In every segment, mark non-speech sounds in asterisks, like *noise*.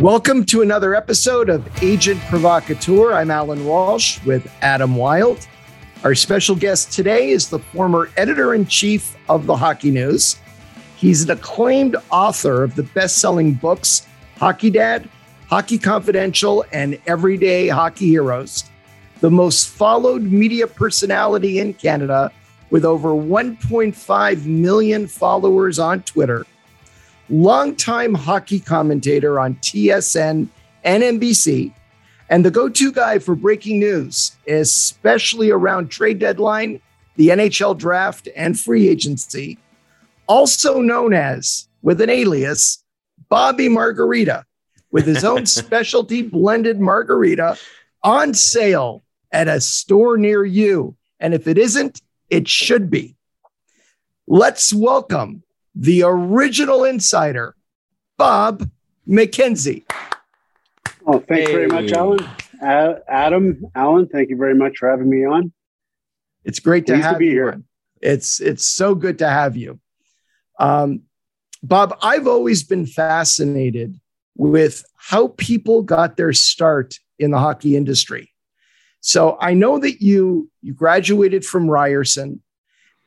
Welcome to another episode of Agent Provocateur. I'm Allan Walsh with Adam Wylde. Our special guest today is the former editor in chief of the Hockey News. He's an acclaimed author of the best selling books Hockey Dad, Hockey Confidential, and Everyday Hockey Heroes, the most followed media personality in Canada with over 1.5 million followers on Twitter, longtime hockey commentator on TSN and NBC, and the go to guy for breaking news, especially around trade deadline, the NHL draft, and free agency, also known as, with an alias, Bobby Margarita, with his own *laughs* specialty blended margarita on sale at a store near you. And if it isn't, it should be. Let's welcome the original insider, Bob McKenzie. Well, thanks hey. very much, Allan. Uh, Adam, Allan, thank you very much for having me on. It's great to have to you. Here. It's it's so good to have you. Um, Bob, I've always been fascinated with how people got their start in the hockey industry. So I know that you you graduated from Ryerson,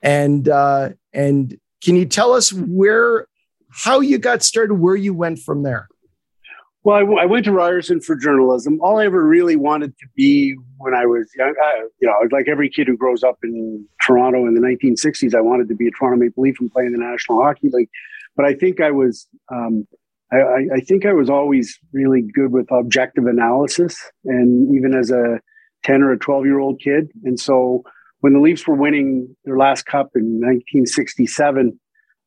and uh, and can you tell us where how you got started, where you went from there? Well, I, I, went to Ryerson for journalism. All I ever really wanted to be when I was young, I, you know, like every kid who grows up in Toronto in the 1960s, I wanted to be a Toronto Maple Leaf and play in the National Hockey League. But I think I was, um, I, I, think I was always really good with objective analysis, and even as a 10 or a 12 year old kid. And so when the Leafs were winning their last cup in 1967,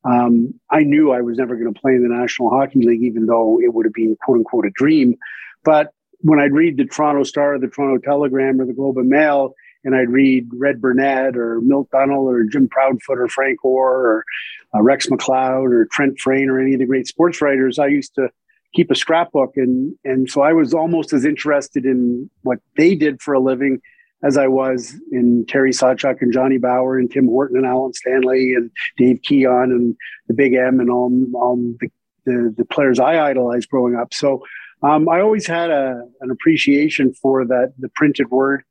um, I knew I was never going to play in the National Hockey League, even though it would have been quote unquote a dream. But when I'd read the Toronto Star, or the Toronto Telegram, or the Globe and Mail, and I'd read Red Burnett or Milt Dunnell or Jim Proudfoot or Frank Orr or uh, Rex McLeod or Trent Frayne or any of the great sports writers, I used to keep a scrapbook, and and so I was almost as interested in what they did for a living as I was in Terry Sawchuk and Johnny Bower and Tim Horton and Allan Stanley and Dave Keon and the Big M and all, all the, the, the players I idolized growing up. So um, I always had a, an appreciation for that the printed word,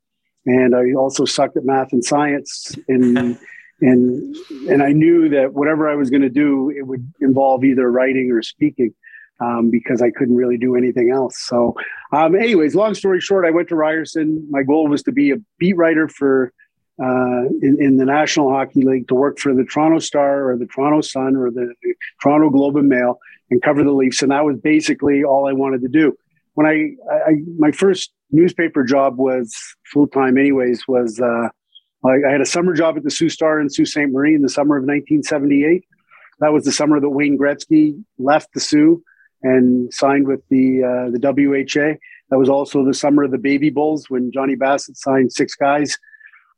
and I also sucked at math and science and. *laughs* and and I knew that whatever I was going to do, it would involve either writing or speaking um, because I couldn't really do anything else. So, um, anyways, long story short, I went to Ryerson. My goal was to be a beat writer for uh, in, in, the National Hockey League to work for the Toronto Star or the Toronto Sun or the, the, Toronto Globe and Mail and cover the Leafs, and that was basically all I wanted to do. When I, I my first newspaper job was full time, anyways, was uh, I, I had a summer job at the Sault Star in Sault Ste. Marie in the summer of 1978. That was the summer that Wayne Gretzky left the Soo and signed with the uh, the WHA. That was also the summer of the Baby Bulls when Johnny Bassett signed six guys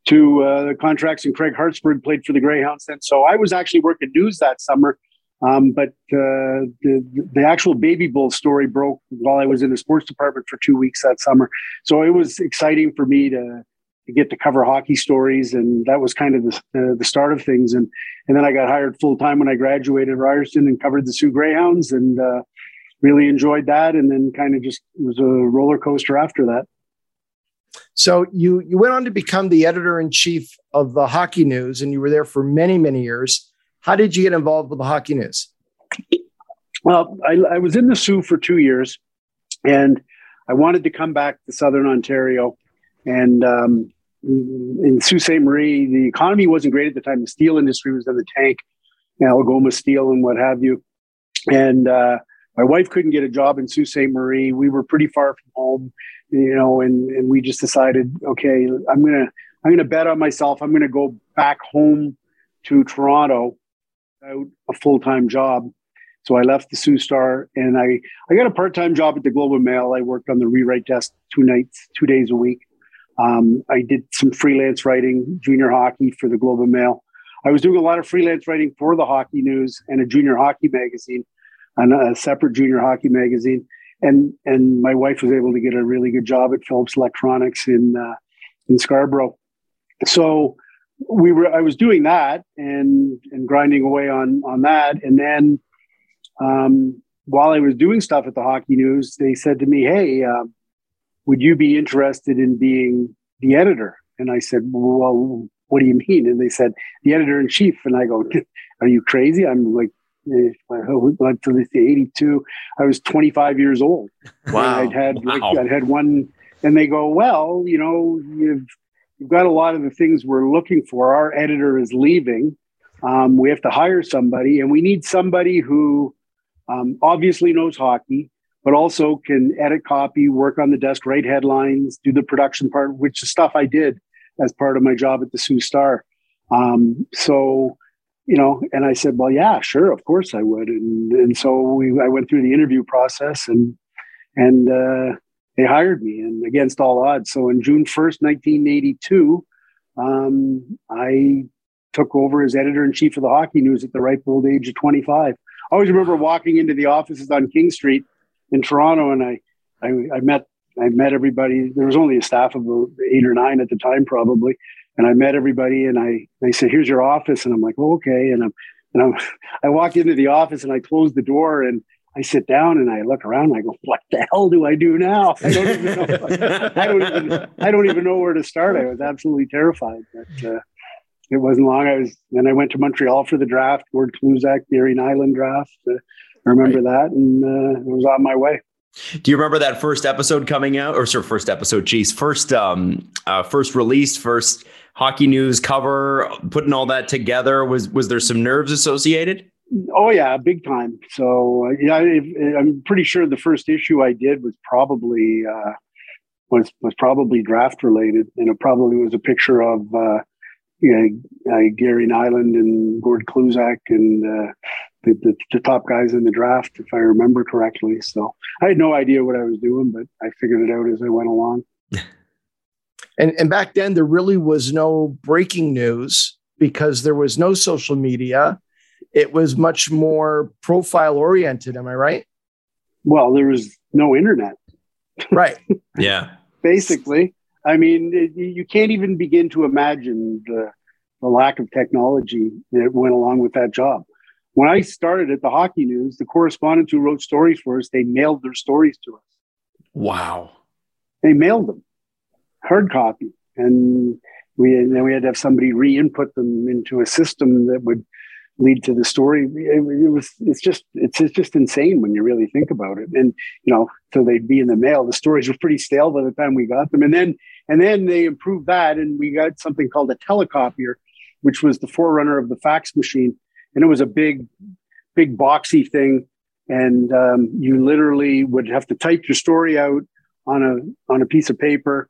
to uh, contracts, and Craig Hartsburg played for the Greyhounds. Then, so I was actually working news that summer. Um, but uh, the the actual Baby Bull story broke while I was in the sports department for two weeks that summer. So it was exciting for me to to get to cover hockey stories, and that was kind of the, the, start of things. And and then I got hired full time when I graduated Ryerson and covered the Soo Greyhounds, and uh, really enjoyed that. And then kind of just was a roller coaster after that. So you you went on to become the editor in chief of the Hockey News, and you were there for many many years. How did you get involved with the Hockey News? Well, I, I was in the Soo for two years, and I wanted to come back to Southern Ontario, and um, in Sault Ste. Marie, the economy wasn't great at the time. The steel industry was in the tank, you know, Algoma Steel and what have you, and uh, my wife couldn't get a job in Sault Ste. Marie. We were pretty far from home, you know, and, and we just decided, okay, I'm gonna I'm gonna bet on myself. I'm gonna go back home to Toronto without a full time job. So I left the Sault Star and I I got a part time job at the Globe and Mail. I worked on the rewrite desk two nights, two days a week. Um, I did some freelance writing, junior hockey for the Globe and Mail. I was doing a lot of freelance writing for the Hockey News and a junior hockey magazine on a separate junior hockey magazine. And and my wife was able to get a really good job at Philips Electronics in uh, in Scarborough. So we were I was doing that and and grinding away on on that, and then um, while I was doing stuff at the Hockey News, they said to me, "Hey, uh, would you be interested in being the editor?" And I said, "Well, what do you mean?" And they said, "The editor in chief." And I go, "Are you crazy?" I'm like, eh, until the 82, I was 25 years old. Wow. I'd had wow. like, I'd had one, and they go, "Well, you know, you've you've got a lot of the things we're looking for. Our editor is leaving. Um, we have to hire somebody, and we need somebody who." um, obviously knows hockey, but also can edit copy, work on the desk, write headlines, do the production part, which is stuff I did as part of my job at the Sault Star. Um, so, you know, and I said, well, yeah, sure, of course I would. And, and so we, I went through the interview process and, and, uh, they hired me and against all odds. So in June 1st, 1982, um, I took over as editor in chief of the hockey news at the ripe old age of 25. I always remember walking into the offices on King Street in Toronto, and I, I, I met I met everybody. There was only a staff of eight or nine at the time, probably, and I met everybody. And I they said, "Here's your office," and I'm like, oh, "Okay." And I'm and I'm *laughs* I walk into the office and I close the door and I sit down and I look around. And I go, "What the hell do I do now?" I don't even know. *laughs* I don't even I don't even know where to start. I was absolutely terrified, but. Uh, it wasn't long. I was then I went to Montreal for the draft, Gord Kluzak, Gary Nylund draft. Uh, I remember right. that, and uh, it was on my way. Do you remember that first episode coming out, or sir, first episode? Geez, first um, uh, first release, first hockey news cover, putting all that together. Was was there some nerves associated? Oh yeah, big time. So yeah, I'm pretty sure the first issue I did was probably uh, was was probably draft related, and it probably was a picture of uh, you know, uh, Gary Nylund and Gord Kluzak and uh, the, the, the, top guys in the draft, if I remember correctly. So I had no idea what I was doing, but I figured it out as I went along. *laughs* and, and back then, there really was no breaking news because there was no social media. It was much more profile oriented. Am I right? Well, there was no internet. Right. *laughs* yeah. Basically. I mean, it, you can't even begin to imagine the, the lack of technology that went along with that job. When I started at the Hockey News, the correspondents who wrote stories for us, they mailed their stories to us. Wow. They mailed them, hard copy. And we, then we had to have somebody re-input them into a system that would lead to the story. It, it, was it's just it's, it's just insane when you really think about it. And you know, so they'd be in the mail. The stories were pretty stale by the time we got them, and then and then they improved that, and we got something called a telecopier, which was the forerunner of the fax machine, and it was a big, big boxy thing, and um, you literally would have to type your story out on a on a piece of paper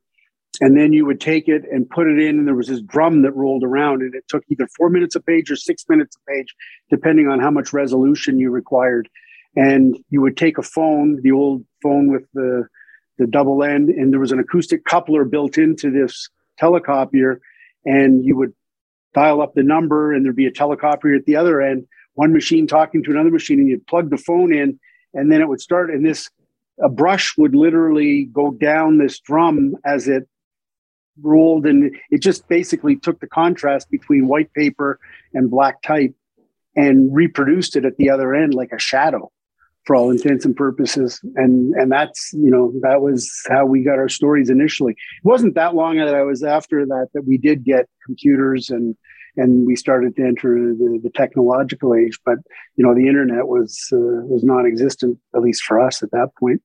and then you would take it and put it in and there was this drum that rolled around and it took either four minutes a page or six minutes a page depending on how much resolution you required. And you would take a phone the old phone with the the double end and there was an acoustic coupler built into this telecopier and you would dial up the number and there'd be a telecopier at the other end one machine talking to another machine and you'd plug the phone in and then it would start and this a brush would literally go down this drum as it rolled and it just basically took the contrast between white paper and black type and reproduced it at the other end like a shadow for all intents and purposes. And and that's you know that was how we got our stories initially. It wasn't that long that i was after that that we did get computers and and we started to enter the, the technological age but you know the internet was uh, was non-existent at least for us at that point.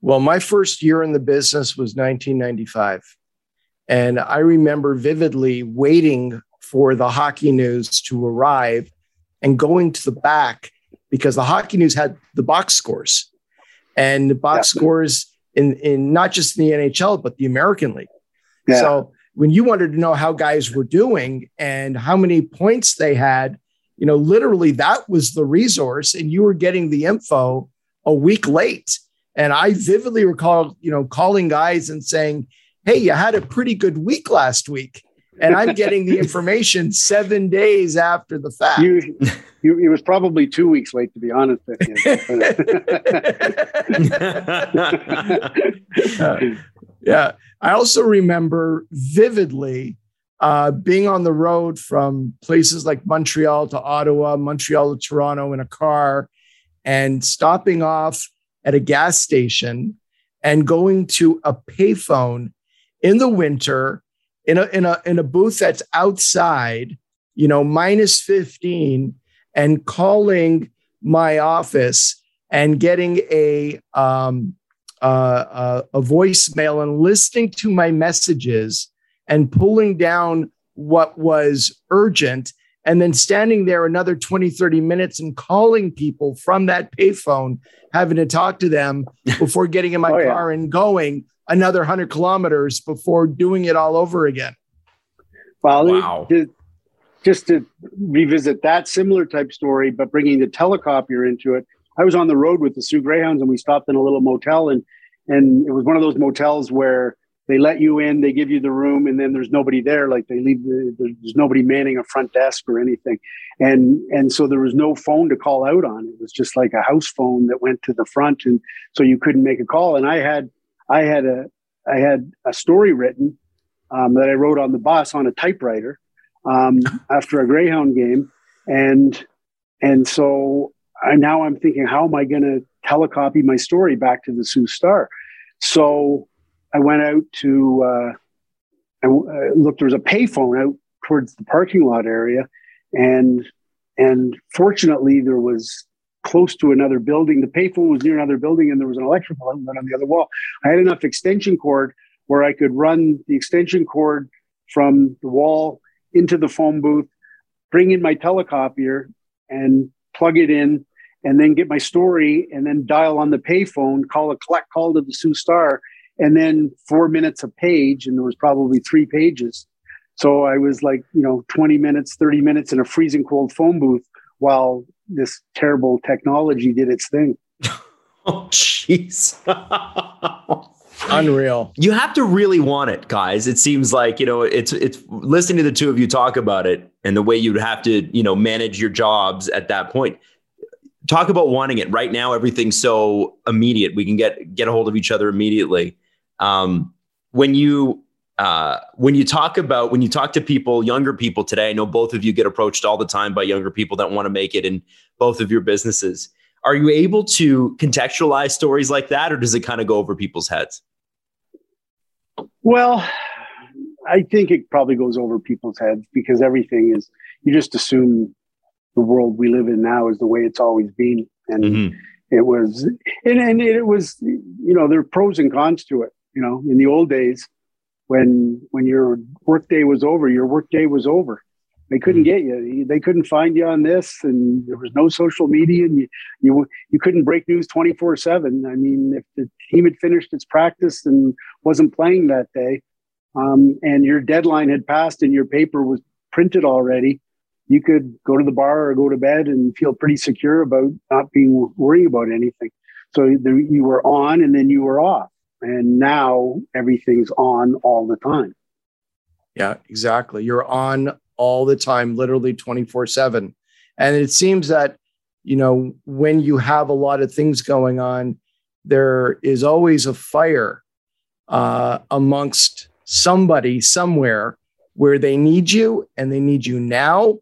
Well my first year in the business was 1995 and I remember vividly waiting for the hockey news to arrive and going to the back because the hockey news had the box scores and the box yeah. scores in, in not just the NHL, but the American League. Yeah. So when you wanted to know how guys were doing and how many points they had, you know, literally that was the resource, and you were getting the info a week late. And I vividly recall, you know, calling guys and saying, hey, you had a pretty good week last week. And I'm getting the information *laughs* seven days after the fact. You, you, it was probably two weeks late, to be honest with you. *laughs* uh, yeah. I also remember vividly uh, being on the road from places like Montreal to Ottawa, Montreal to Toronto in a car, and stopping off at a gas station and going to a payphone in the winter in a in a in a booth that's outside, you know, minus 15 and calling my office and getting a um uh, uh, a voicemail and listening to my messages and pulling down what was urgent and then standing there another 20 30 minutes and calling people from that payphone having to talk to them *laughs* before getting in my oh, car yeah. and going another 100 kilometers before doing it all over again well wow. just to revisit that similar type story but bringing the telecopier into it i was on the road with the Soo greyhounds and we stopped in a little motel and and it was one of those motels where they let you in, they give you the room, and then there's nobody there. Like they leave, the, there's nobody manning a front desk or anything, and and so there was no phone to call out on. It was just like a house phone that went to the front, and so you couldn't make a call. And I had, I had a, I had a story written um, that I wrote on the bus on a typewriter um, *laughs* after a Greyhound game, and and so I, now I'm thinking, how am I going to telecopy my story back to the Sault Star? So I went out to uh, I uh, looked. There was a payphone out towards the parking lot area, and and fortunately there was close to another building. The payphone was near another building, and there was an electrical outlet on the other wall. I had enough extension cord where I could run the extension cord from the wall into the phone booth, bring in my telecopier, and plug it in, and then get my story, and then dial on the payphone, call a collect call to the Sault Star, and then four minutes a page, and there was probably three pages. So I was like, you know, 20 minutes, 30 minutes in a freezing cold phone booth while this terrible technology did its thing. *laughs* oh, jeez. *laughs* Unreal. You have to really want it, guys. It seems like, you know, it's it's listening to the two of you talk about it and the way you'd have to, you know, manage your jobs at that point. Talk about wanting it. Right now everything's so immediate. We can get get a hold of each other immediately. Um, when you uh, when you talk about when you talk to people, younger people today, I know both of you get approached all the time by younger people that want to make it in both of your businesses. Are you able to contextualize stories like that, or does it kind of go over people's heads? Well, I think it probably goes over people's heads because everything is you just assume the world we live in now is the way it's always been, and mm-hmm. it was, and, and it was, you know, there are pros and cons to it you know, in the old days, when when your workday was over, your workday was over. They couldn't hmm. get you. They couldn't find you on this, and there was no social media, and you you you couldn't break news twenty four seven. I mean, if the team had finished its practice and wasn't playing that day, um, and your deadline had passed and your paper was printed already, you could go to the bar or go to bed and feel pretty secure about not being worrying about anything. So you were on, and then you were off and now everything's on all the time. Yeah exactly. You're on all the time literally 24 7 and it seems that you know when you have a lot of things going on there is always a fire uh, amongst somebody somewhere where they need you and they need you now.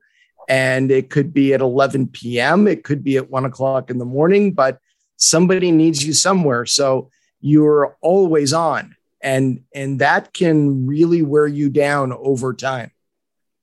And it could be at 11 p.m it could be at 1 o'clock in the morning but somebody needs you somewhere. So you're always on. And and that can really wear you down over time.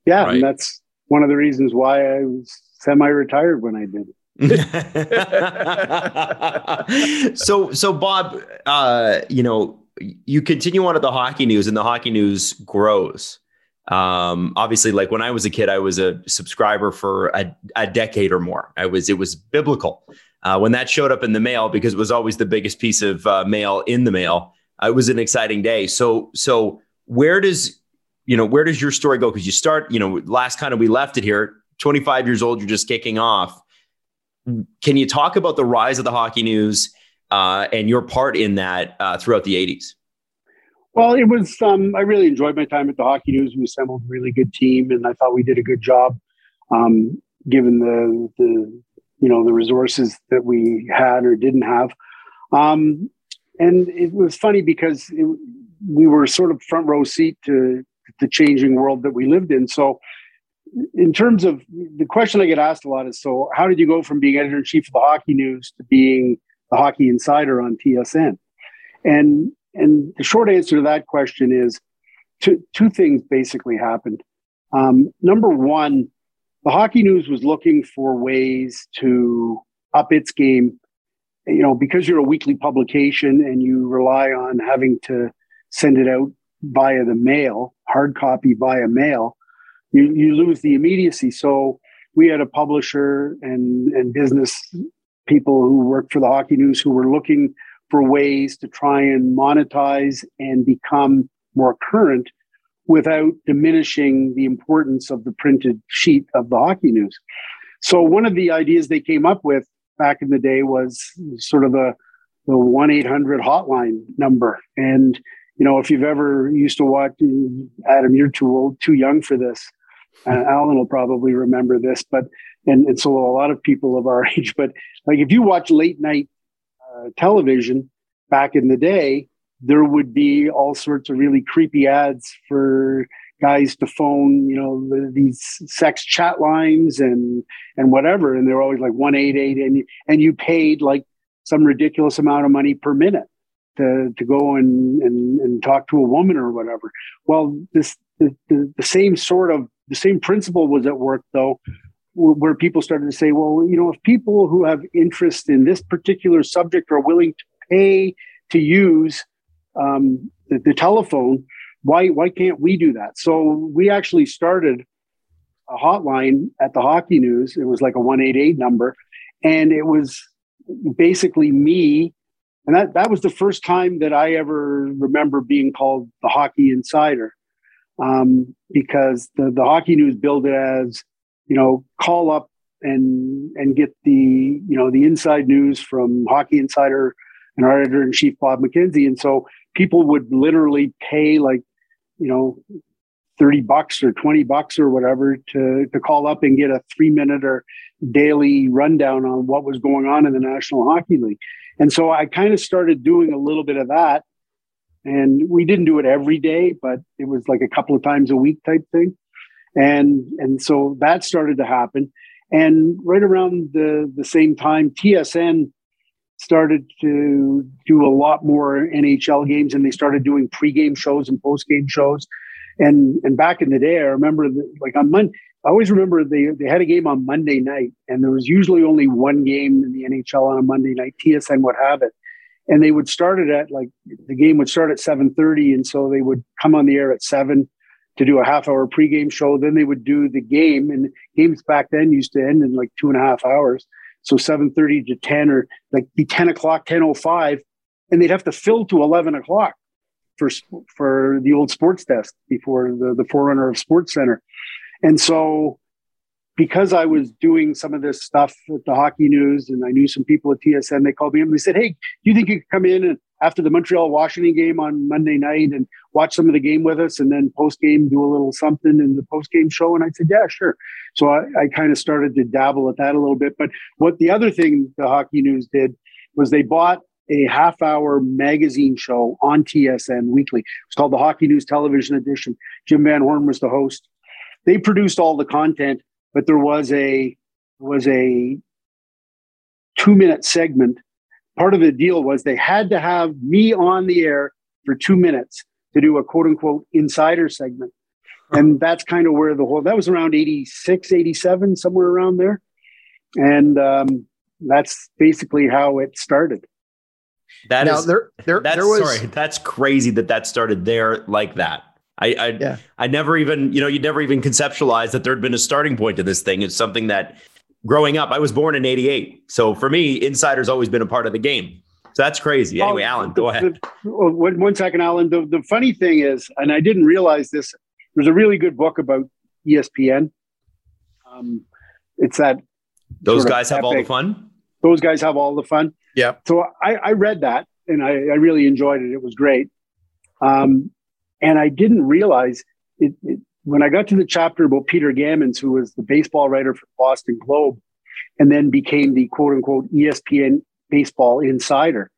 Yeah right. and that's one of the reasons why i was semi-retired when i did it. *laughs* So so bob uh you know you continue on at the hockey news and the hockey news grows. Um obviously like when i was a kid i was a subscriber for a, a decade or more. I was it was biblical uh, when that showed up in the mail, because it was always the biggest piece of uh, mail in the mail, uh, it was an exciting day. So, so where does you know where does your story go? Because you start, you know, last kind of we left it here. Twenty five years old, you're just kicking off. Can you talk about the rise of the hockey news uh, and your part in that uh, throughout the '80s? Well, it was. Um, I really enjoyed my time at the Hockey News. We assembled a really good team, and I thought we did a good job, um, given the the you know the resources that we had or didn't have um, and it was funny because it, we were sort of front row seat to the changing world that we lived in so in terms of the question I get asked a lot is so how did you go from being editor in chief of the hockey news to being the hockey insider on TSN? And and the short answer to that question is two, two things basically happened. Um, number one, the hockey news was looking for ways to up its game. You know, because you're a weekly publication and you rely on having to send it out via the mail, hard copy via mail, you, you lose the immediacy. So we had a publisher and, and business people who worked for the hockey news who were looking for ways to try and monetize and become more current without diminishing the importance of the printed sheet of the hockey news. So one of the ideas they came up with back in the day was sort of the the one eight hundred hotline number. And you know, if you've ever used to watch Adam, you're too old, too young for this. Uh, Allan will probably remember this, but and, and so a lot of people of our *laughs* age. But like if you watch late night uh, television back in the day, there would be all sorts of really creepy ads for guys to phone, you know, the, these sex chat lines and and whatever, and they're always like one eight eight, and and you paid like some ridiculous amount of money per minute to to go and and, and talk to a woman or whatever. Well, this the, the, the same sort of the same principle was at work though where people started to say, well, you know, if people who have interest in this particular subject are willing to pay to use um, the, the, telephone, why why can't we do that? So we actually started a hotline at the Hockey News. It was like a one eight eight number, and it was basically me. And that, that was the first time that I ever remember being called the Hockey Insider, um, because the, the Hockey News billed it as, you know, call up and and get the you know the inside news from Hockey Insider and our editor in chief Bob McKenzie. And so people would literally pay like, you know, 30 bucks or 20 bucks or whatever to, to call up and get a three minute or daily rundown on what was going on in the National Hockey League. And so I kind of started doing a little bit of that. And we didn't do it every day, but it was like a couple of times a week type thing. And and so that started to happen. And right around the, the same time, TSN started to do a lot more NHL games and they started doing pregame shows and postgame shows. And and back in the day, I remember the, like on Monday, I always remember they they had a game on Monday night, and there was usually only one game in the NHL on a Monday night. TSN would have it, and they would start it at like the game would start at seven thirty, and so they would come on the air at seven to do a half hour pregame show. Then they would do the game, and games back then used to end in like two and a half hours. So 7.30 to 10 or like be 10 o'clock, 10.05, and they'd have to fill to 11 o'clock for, for the old sports desk before the, the forerunner of Sports Center. And so because I was doing some of this stuff at the hockey news and I knew some people at TSN, they called me and they said, Hey, do you think you could come in and after the Montreal Washington game on Monday night and watch some of the game with us and then post game do a little something in the post game show. And I said, yeah, sure. So I, I kind of started to dabble at that a little bit. But what the other thing the Hockey News did was they bought a half hour magazine show on TSN weekly. It's called the Hockey News Television Edition. Jim Van Horne was the host. They produced all the content, but there was a was a two minute segment part of the deal was they had to have me on the air for two minutes to do a quote unquote insider segment. And that's kind of where the whole, that was around 86, 87, somewhere around there. And um, that's basically how it started. That now, is, there, there, that's, there was, sorry, that's crazy that that started there like that. I, I, yeah. I never even, you know, you never even conceptualized that there'd been a starting point to this thing. It's something that growing up, I was born in 88. So for me, insider's always been a part of the game. So that's crazy. Anyway, oh, Allan, go ahead. one, one second, Allan. The, the funny thing is, and I didn't realize this, there's a really good book about ESPN. Um, it's that. Those guys have all the fun? Those guys have all the fun. Yeah. So I, I read that and I, I, really enjoyed it. It was great. Um, and I didn't realize it, it when I got to the chapter about Peter Gammons, who was the baseball writer for Boston Globe, and then became the quote unquote ESPN baseball insider,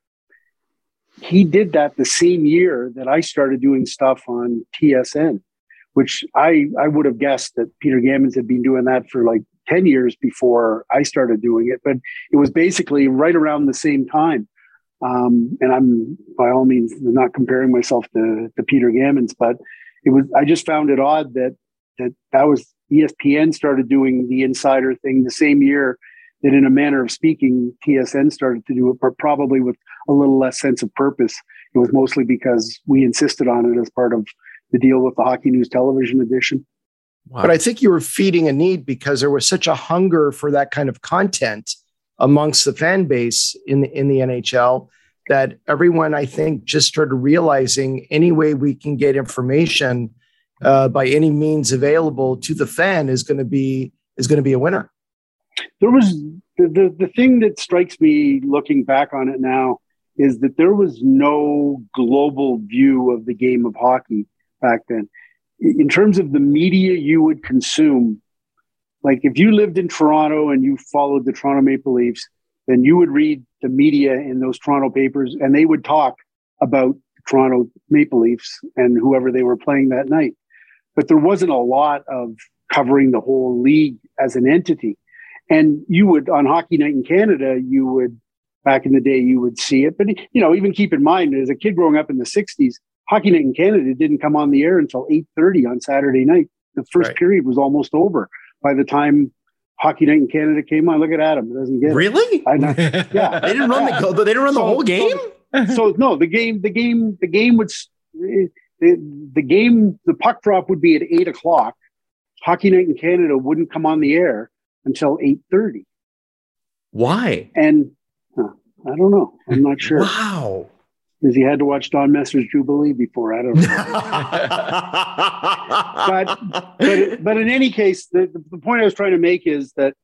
he did that the same year that I started doing stuff on TSN, which I, I would have guessed that Peter Gammons had been doing that for like 10 years before I started doing it. But it was basically right around the same time. Um, and I'm by all means not comparing myself to, to Peter Gammons, but it was, I just found it odd that, that that was ESPN started doing the insider thing the same year that in a manner of speaking, TSN started to do it, but probably with a little less sense of purpose. It was mostly because we insisted on it as part of the deal with the Hockey News television edition. Wow. But I think you were feeding a need because there was such a hunger for that kind of content amongst the fan base in the, in the NHL that everyone I think just started realizing any way we can get information uh, by any means available to the fan is going to be is going to be a winner. There was the, the the thing that strikes me looking back on it now is that there was no global view of the game of hockey back then. In terms of the media you would consume, like if you lived in Toronto and you followed the Toronto Maple Leafs, then you would read the media in those Toronto papers and they would talk about Toronto Maple Leafs and whoever they were playing that night. But there wasn't a lot of covering the whole league as an entity. And you would, on Hockey Night in Canada, you would, back in the day, you would see it. But, you know, even keep in mind, as a kid growing up in the 60s, Hockey Night in Canada didn't come on the air until 8.30 on Saturday night. The first right. period was almost over by the time Hockey Night in Canada came on. Look at Adam; It doesn't get really. It. Know, *laughs* yeah, they didn't run yeah. the they didn't run so, the whole game. So, so, no, the game, the game, the game would the, the game, the puck drop would be at eight o'clock. Hockey Night in Canada wouldn't come on the air until eight thirty. Why? And huh, I don't know. I'm not sure. Wow because he had to watch Don Messer's Jubilee before. I don't know. *laughs* but, but, but in any case, the, the point I was trying to make is that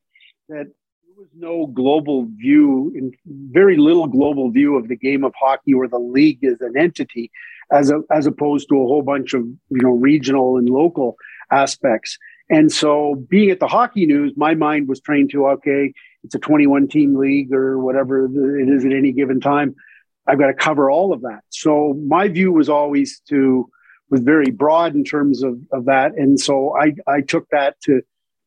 that there was no global view, in very little global view of the game of hockey or the league as an entity, as a, as opposed to a whole bunch of you know regional and local aspects. And so, being at the hockey news, my mind was trained to okay, it's a 21 team league or whatever it is at any given time I've got to cover all of that. So my view was always to was very broad in terms of, of that. And so I, I took that to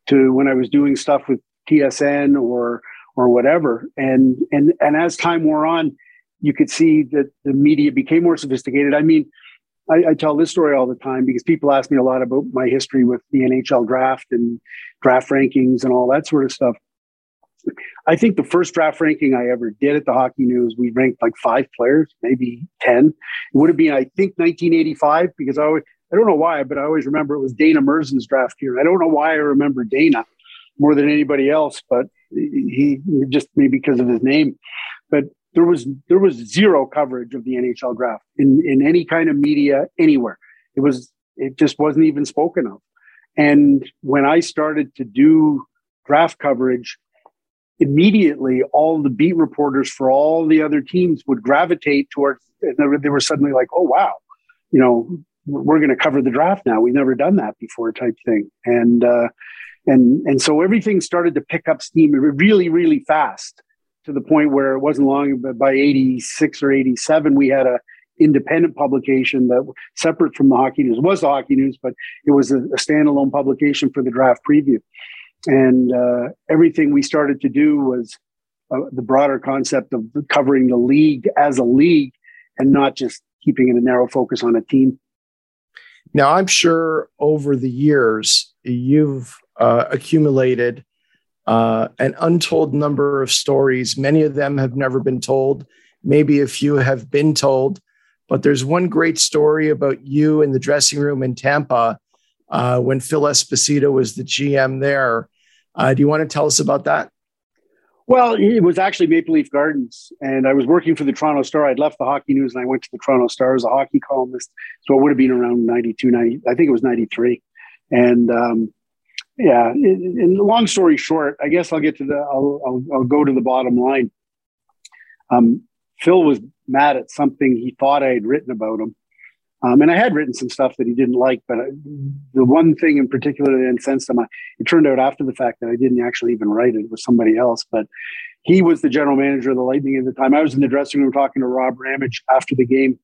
to when I was doing stuff with TSN or or whatever. And and and as time wore on, you could see that the media became more sophisticated. I mean, I, I, tell this story all the time because people ask me a lot about my history with the NHL draft and draft rankings and all that sort of stuff. I think the first draft ranking I ever did at the Hockey News, we ranked like five players, maybe 10. It would have been, I think, 1985, because I always, I don't know why, but I always remember it was Dana Murzyn's draft year. I don't know why I remember Dana more than anybody else, but he just maybe because of his name. But there was there was zero coverage of the NHL draft in, in any kind of media anywhere. It was it just wasn't even spoken of. And when I started to do draft coverage, immediately all the beat reporters for all the other teams would gravitate towards and they were suddenly like oh wow. You know we're going to cover the draft now. We've never done that before type thing. And uh, and and so everything started to pick up steam really really fast to the point where it wasn't long but by 86 or 87 we had a independent publication that separate from the hockey news it was the hockey news but it was a, a standalone publication for the draft preview and uh, everything we started to do was uh, the broader concept of covering the league as a league and not just keeping it a narrow focus on a team. Now, I'm sure over the years you've uh, accumulated uh, an untold number of stories. Many of them have never been told. Maybe a few have been told. But there's one great story about you in the dressing room in Tampa uh, when Phil Esposito was the GM there. Uh, do you want to tell us about that? Well, it was actually Maple Leaf Gardens, and I was working for the Toronto Star. I'd left the Hockey News and I went to the Toronto Star as a hockey columnist. So it would have been around 92, 90, I think it was 93. And um, yeah, and long story short, I guess I'll get to the, I'll, I'll, I'll go to the bottom line. Um, Phil was mad at something he thought I had written about him. Um, and I had written some stuff that he didn't like, but I, the one thing in particular that incensed him, I, it turned out after the fact that I didn't actually even write it. It was somebody else, but he was the general manager of the Lightning at the time. I was in the dressing room talking to Rob Ramage after the game.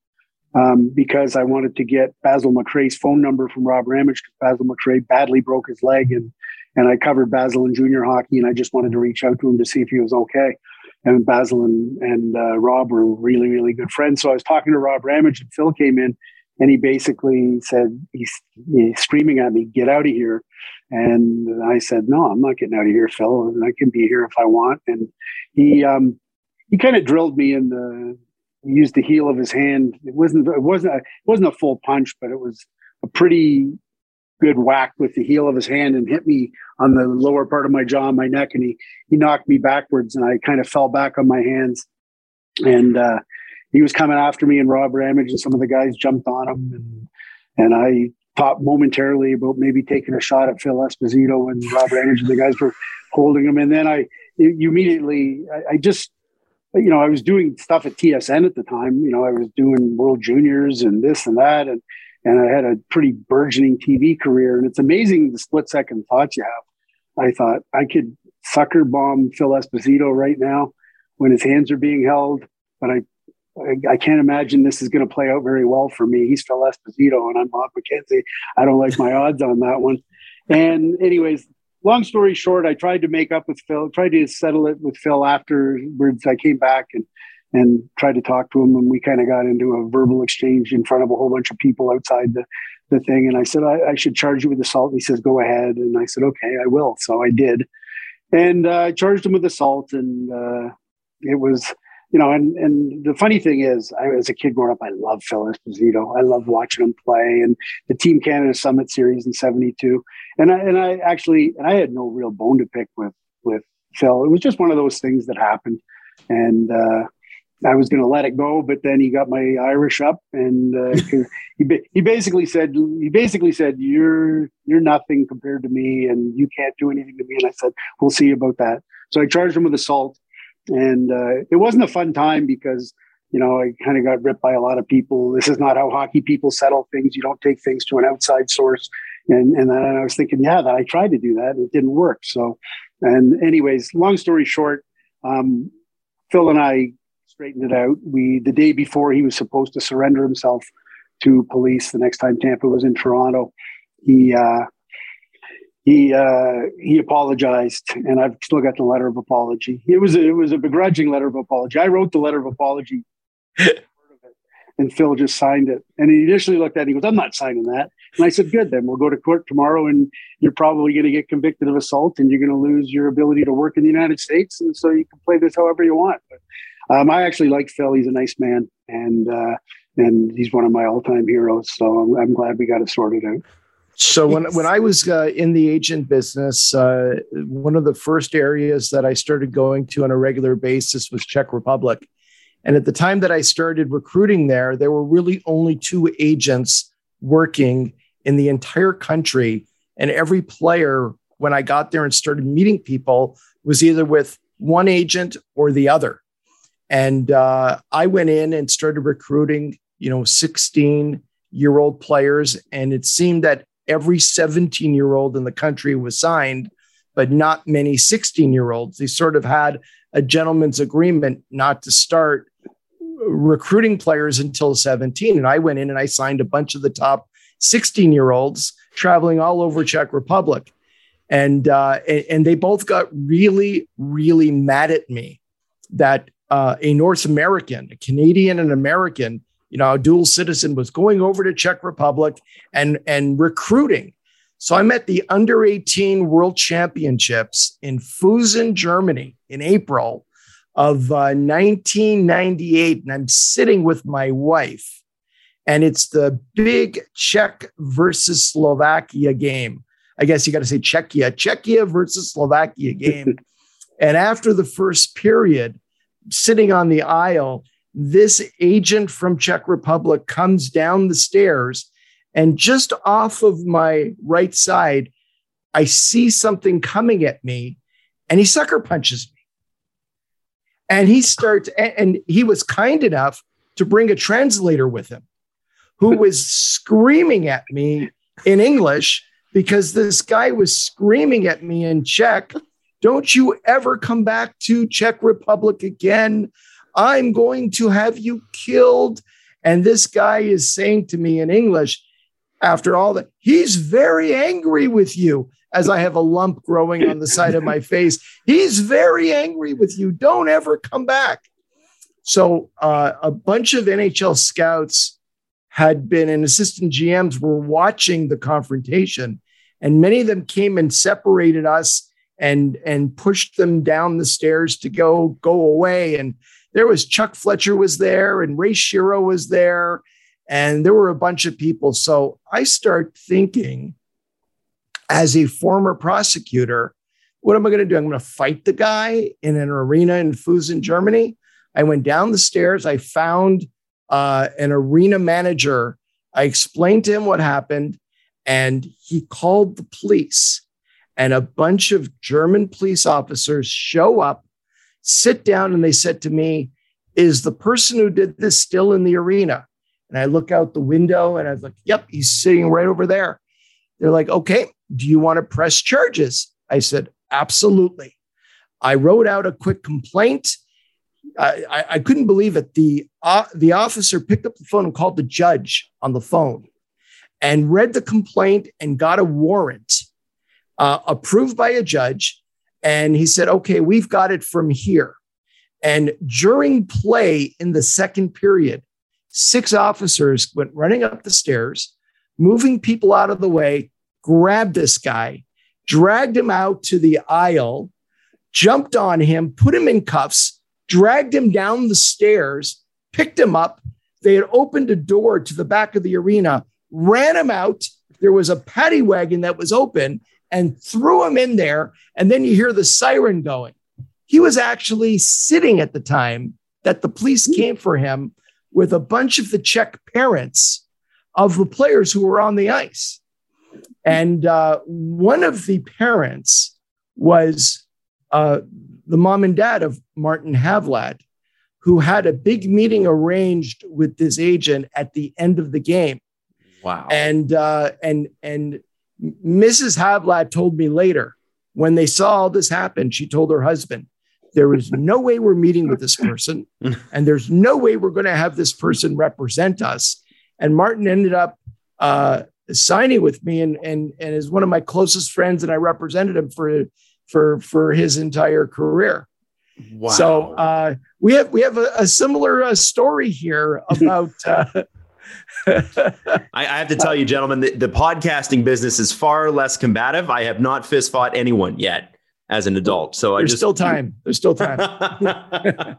um, because I wanted to get Basil McRae's phone number from Rob Ramage because Basil McRae badly broke his leg and and I covered Basil in junior hockey and I just wanted to reach out to him to see if he was okay. And Basil and and uh, Rob were really really good friends. So I was talking to Rob Ramage and Phil came in and he basically said he's, he's screaming at me, "Get out of here!" And I said, "No, I'm not getting out of here, Phil. And I can be here if I want." And he um, he kind of drilled me in the used the heel of his hand. It wasn't it wasn't a, it wasn't a full punch, but it was a pretty good whack with the heel of his hand and hit me on the lower part of my jaw my neck, and he he knocked me backwards, and I kind of fell back on my hands, and uh, he was coming after me, and Rob Ramage and some of the guys jumped on him, and and I thought momentarily about maybe taking a shot at Phil Esposito and Rob Ramage and the guys were holding him, and then I immediately I, I just you know, I was doing stuff at TSN at the time. You know, I was doing World Juniors and this and that, and and I had a pretty burgeoning TV career. And it's amazing the split second thoughts you have. I thought I could sucker bomb Phil Esposito right now when his hands are being held, but I I, I can't imagine this is going to play out very well for me. He's Phil Esposito, and I'm Bob McKenzie. I don't like my *laughs* odds on that one. And anyways, long story short, I tried to make up with Phil, tried to settle it with Phil afterwards. I came back and and tried to talk to him, and we kind of got into a verbal exchange in front of a whole bunch of people outside the the thing. And I said I, I should charge you with assault. And he says, "Go ahead." And I said, "Okay, I will." So I did, and uh, I charged him with assault, and uh, it was you know, and and the funny thing is, I, as a kid growing up, I loved Phil Esposito. I loved watching him play, and the Team Canada Summit Series in '72. And I and I actually, and I had no real bone to pick with with Phil. It was just one of those things that happened, and uh, I was going to let it go. But then he got my Irish up, and uh, *laughs* he he basically said he basically said you're you're nothing compared to me, and you can't do anything to me. And I said, we'll see about that. So I charged him with assault and uh, it wasn't a fun time because you know I kind of got ripped by a lot of people. This is not how hockey people settle things. You don't take things to an outside source. And and I was thinking, yeah, that I tried to do that, it didn't work. So, and anyways, long story short, um, Phil and I straightened it out. We the day before he was supposed to surrender himself to police. The next time Tampa was in Toronto, he uh, he uh, he apologized, and I've still got the letter of apology. It was a, it was a begrudging letter of apology. I wrote the letter of apology, *laughs* and Phil just signed it. And he initially looked at it. He goes, "I'm not signing that." And I said, "Good, then we'll go to court tomorrow, and you're probably going to get convicted of assault, and you're going to lose your ability to work in the United States, and so you can play this however you want." But um, I actually like Phil. He's a nice man, and uh, and he's one of my all-time heroes. So I'm, I'm glad we got it sorted out. So when when I was uh, in the agent business, uh, one of the first areas that I started going to on a regular basis was Czech Republic. And at the time that I started recruiting there, there were really only two agents working in the entire country. And every player, when I got there and started meeting people, was either with one agent or the other. And uh, I went in and started recruiting, you know, 16 year old players. And it seemed that every 17 year old in the country was signed, but not many 16 year olds. They sort of had a gentleman's agreement not to start recruiting players until 17. And I went in and I signed a bunch of the top 16 year olds traveling all over Czech Republic. And, uh, and, they both got really, really mad at me that uh, a North American, a Canadian and American, you know, a dual citizen was going over to Czech Republic and and recruiting. So I'm at the under 18 World Championships in Füssen, Germany in April of uh, 1998. And I'm sitting with my wife, and it's the big Czech versus Slovakia game. I guess you got to say Czechia, Czechia versus Slovakia game. *laughs* and after the first period, sitting on the aisle, this agent from Czech Republic comes down the stairs and just off of my right side, I see something coming at me and he sucker punches me. And he starts, and he was kind enough to bring a translator with him who *laughs* was screaming at me in English because this guy was screaming at me in Czech. Don't you ever come back to Czech Republic again. I'm going to have you killed. And this guy is saying to me in English, after all that, he's very angry with you as I have a lump growing on the side of my *laughs* face. He's very angry with you. Don't ever come back. So uh, a bunch of NHL scouts had been and assistant GMs were watching the confrontation, and many of them came and separated us and and pushed them down the stairs to go go away. And there was Chuck Fletcher was there, and Ray Shero was there, and there were a bunch of people. So I start thinking, as a former prosecutor, what am I going to do? I'm going to fight the guy in an arena in Füssen, Germany. I went down the stairs. I found uh, an arena manager. I explained to him what happened, and he called the police. And a bunch of German police officers show up, sit down, and they said to me, Is the person who did this still in the arena? And I look out the window and I was like, Yep, he's sitting right over there. They're like, Okay, do you want to press charges? I said, Absolutely. I wrote out a quick complaint I, I couldn't believe it. The uh, the officer picked up the phone and called the judge on the phone, and read the complaint and got a warrant uh, approved by a judge. And he said, "Okay, we've got it from here." And during play in the second period, six officers went running up the stairs, moving people out of the way, grabbed this guy, dragged him out to the aisle, jumped on him, put him in cuffs dragged him down the stairs, picked him up. They had opened a door to the back of the arena, ran him out. There was a paddy wagon that was open and threw him in there. And then you hear the siren going. He was actually sitting at the time that the police came for him with a bunch of the Czech parents of the players who were on the ice. And uh, one of the parents was uh, the mom and dad of Martin Havlat, who had a big meeting arranged with this agent at the end of the game. Wow. And uh, and and Mrs. Havlat told me later when they saw all this happen, she told her husband, "There is no way we're meeting with this person, *laughs* and there's no way we're going to have this person represent us." And Martin ended up uh, signing with me, and and and is one of my closest friends, and I represented him for for for his entire career. Wow. So uh, we have we have a, a similar uh, story here *laughs* about. *laughs* I, I, have to tell you, gentlemen, the, the, podcasting business is far less combative. I have not fist fought anyone yet as an adult, so there's I just still time. There's still time. *laughs*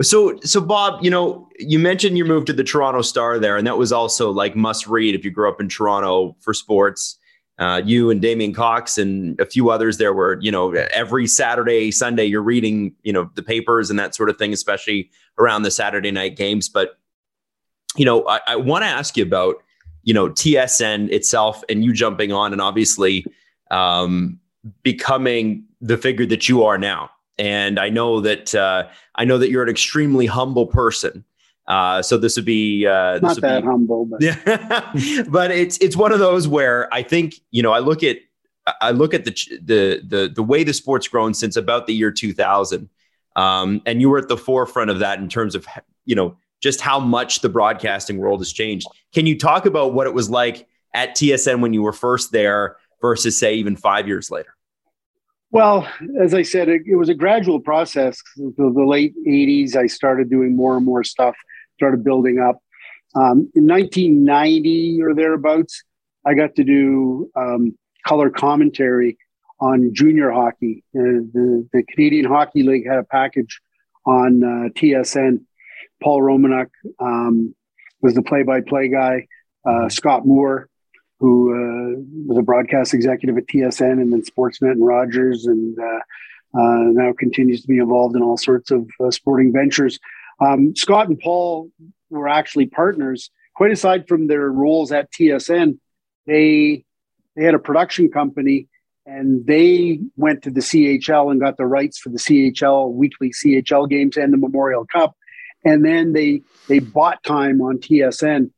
so, so Bob, you know, you mentioned you moved to the Toronto Star there, and that was also like must read if you grew up in Toronto for sports uh, you and Damien Cox and a few others there were, you know, every Saturday, Sunday, you're reading, you know, the papers and that sort of thing, especially around the Saturday night games. But, you know, I, I want to ask you about, you know, TSN itself and you jumping on and obviously um, becoming the figure that you are now. And I know that uh, I know that you're an extremely humble person. Uh, so this would be uh, this not would that be, humble, but yeah, *laughs* but it's it's one of those where I think you know I look at I look at the the the the way the sport's grown since about the year 2000, um, and you were at the forefront of that in terms of you know just how much the broadcasting world has changed. Can you talk about what it was like at TSN when you were first there versus say even five years later? Well, as I said, it, it was a gradual process. The, the, late 80s, I started doing more and more stuff started building up. Um, in 1990 or thereabouts, I got to do um, color commentary on junior hockey. Uh, the, the, Canadian Hockey League had a package on uh, TSN. Paul Romanuk um, was the play-by-play guy. Uh, Scott Moore, who uh, was a broadcast executive at TSN and then Sportsnet and Rogers, and uh, uh, now continues to be involved in all sorts of sporting ventures. Um, Scott and Paul were actually partners. Quite aside from their roles at TSN, they they had a production company and they went to the CHL and got the rights for the CHL weekly CHL games and the Memorial Cup, and then they they bought time on TSN,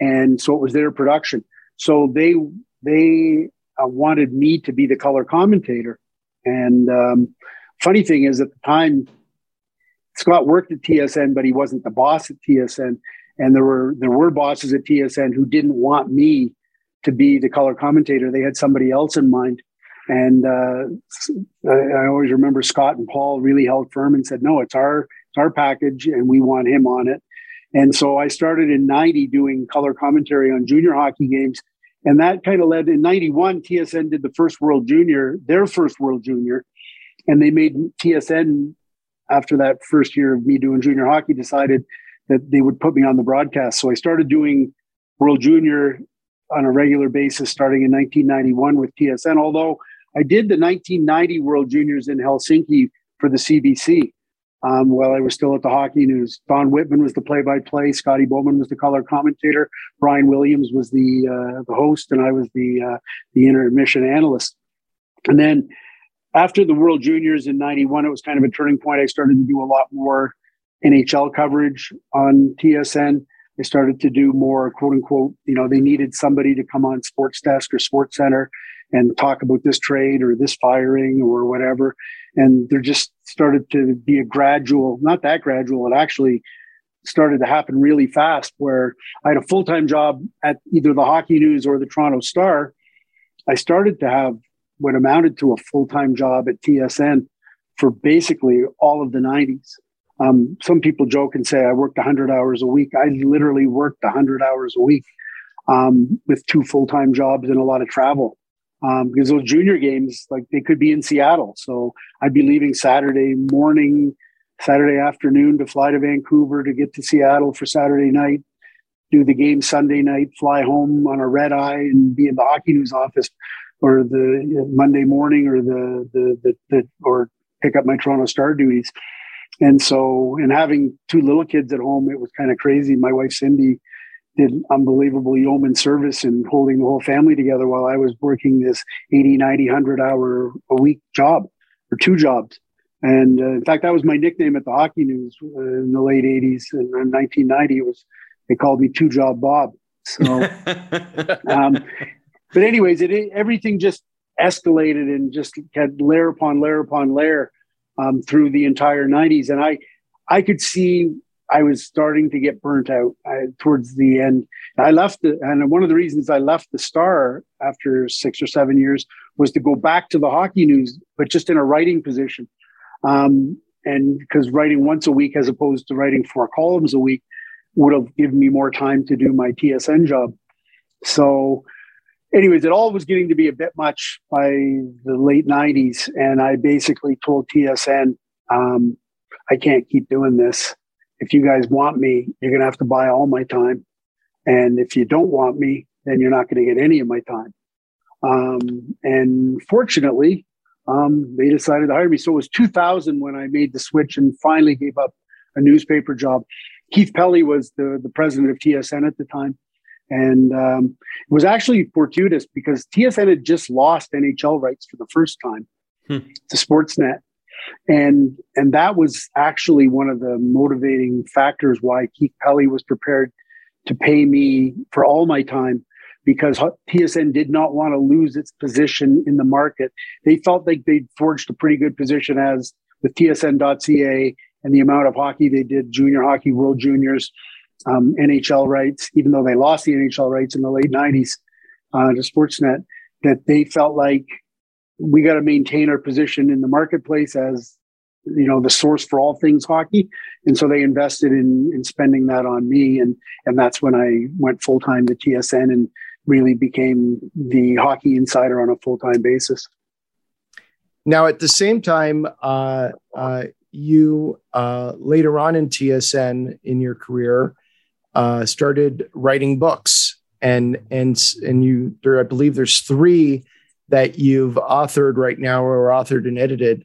and so it was their production. So they they uh, wanted me to be the color commentator, and um, funny thing is at the time Scott worked at TSN, but he wasn't the boss at TSN. and there were there were bosses at TSN who didn't want me to be the color commentator. They had somebody else in mind. And uh, I, I, always remember Scott and Paul really held firm and said, "No, it's our our package, and we want him on it." And so I started in '90 doing color commentary on junior hockey games, and that kind of led in '91. TSN did the first World Junior, their first World Junior, and they made TSN after that first year of me doing junior hockey decided that they would put me on the broadcast. So I started doing World Junior on a regular basis starting in 1991 with TSN. Although I did the 1990 World Juniors in Helsinki for the CBC um, while I was still at the Hockey News. Don Whitman was the play-by-play. Scotty Bowman was the color commentator. Brian Williams was the uh, the host, and I was the uh, the intermission analyst. And then after the World Juniors in '91, it was kind of a turning point. I started to do a lot more NHL coverage on TSN. I started to do more quote unquote, you know, they needed somebody to come on Sports Desk or Sports Center and talk about this trade or this firing or whatever. And there just started to be a gradual, not that gradual, it actually started to happen really fast where I had a full time job at either the Hockey News or the Toronto Star. I started to have what amounted to a full time job at TSN for basically all of the 90s. Um, some people joke and say I worked 100 hours a week. I literally worked 100 hours a week um, with two full time jobs and a lot of travel. Um, because those junior games, like they could be in Seattle. So I'd be leaving Saturday morning, Saturday afternoon to fly to Vancouver to get to Seattle for Saturday night, do the game Sunday night, fly home on a red eye and be in the hockey news office or the Monday morning or the, the, the, the or pick up my Toronto Star duties. And so, and having two little kids at home, it was kind of crazy. My wife, Cindy, did unbelievable yeoman service and holding the whole family together while I was working this 80, 90, 100 hour a week job or two jobs. And uh, in fact, that was my nickname at the Hockey News uh, in the late 80s. And in 1990, it was, they called me Two Job Bob. So, *laughs* um, but anyways, it, everything just escalated and just had layer upon layer upon layer um, through the entire 90s. And I, I could see I was starting to get burnt out I, towards the end. I left, the, and one of the reasons I left the Star after six or seven years was to go back to the hockey news, but just in a writing position. Um, and because writing once a week as opposed to writing four columns a week would have given me more time to do my TSN job. So anyways, it all was getting to be a bit much by the late 90s. And I basically told TSN, um, I can't keep doing this. If you guys want me, you're going to have to buy all my time. And if you don't want me, then you're not going to get any of my time. Um, and fortunately, um, they decided to hire me. So it was 2000 when I made the switch and finally gave up a newspaper job. Keith Pelley was the, the president of TSN at the time. And um, it was actually fortuitous because TSN had just lost NHL rights for the first time hmm. to Sportsnet. And and that was actually one of the motivating factors why Keith Pelley was prepared to pay me for all my time because TSN did not want to lose its position in the market. They felt like they'd forged a pretty good position as with TSN.ca and the amount of hockey they did, junior hockey, world juniors, um, NHL rights, even though they lost the NHL rights in the late 90s uh, to Sportsnet, that they felt like we got to maintain our position in the marketplace as you know the source for all things hockey. And so they invested in in spending that on me. And and that's when i went full-time to tsn and really became the hockey insider on a full-time basis. Now at the same time uh, uh, you uh, later on in tsn in your career uh, started writing books, and and and you there I believe there's three that you've authored right now or authored and edited.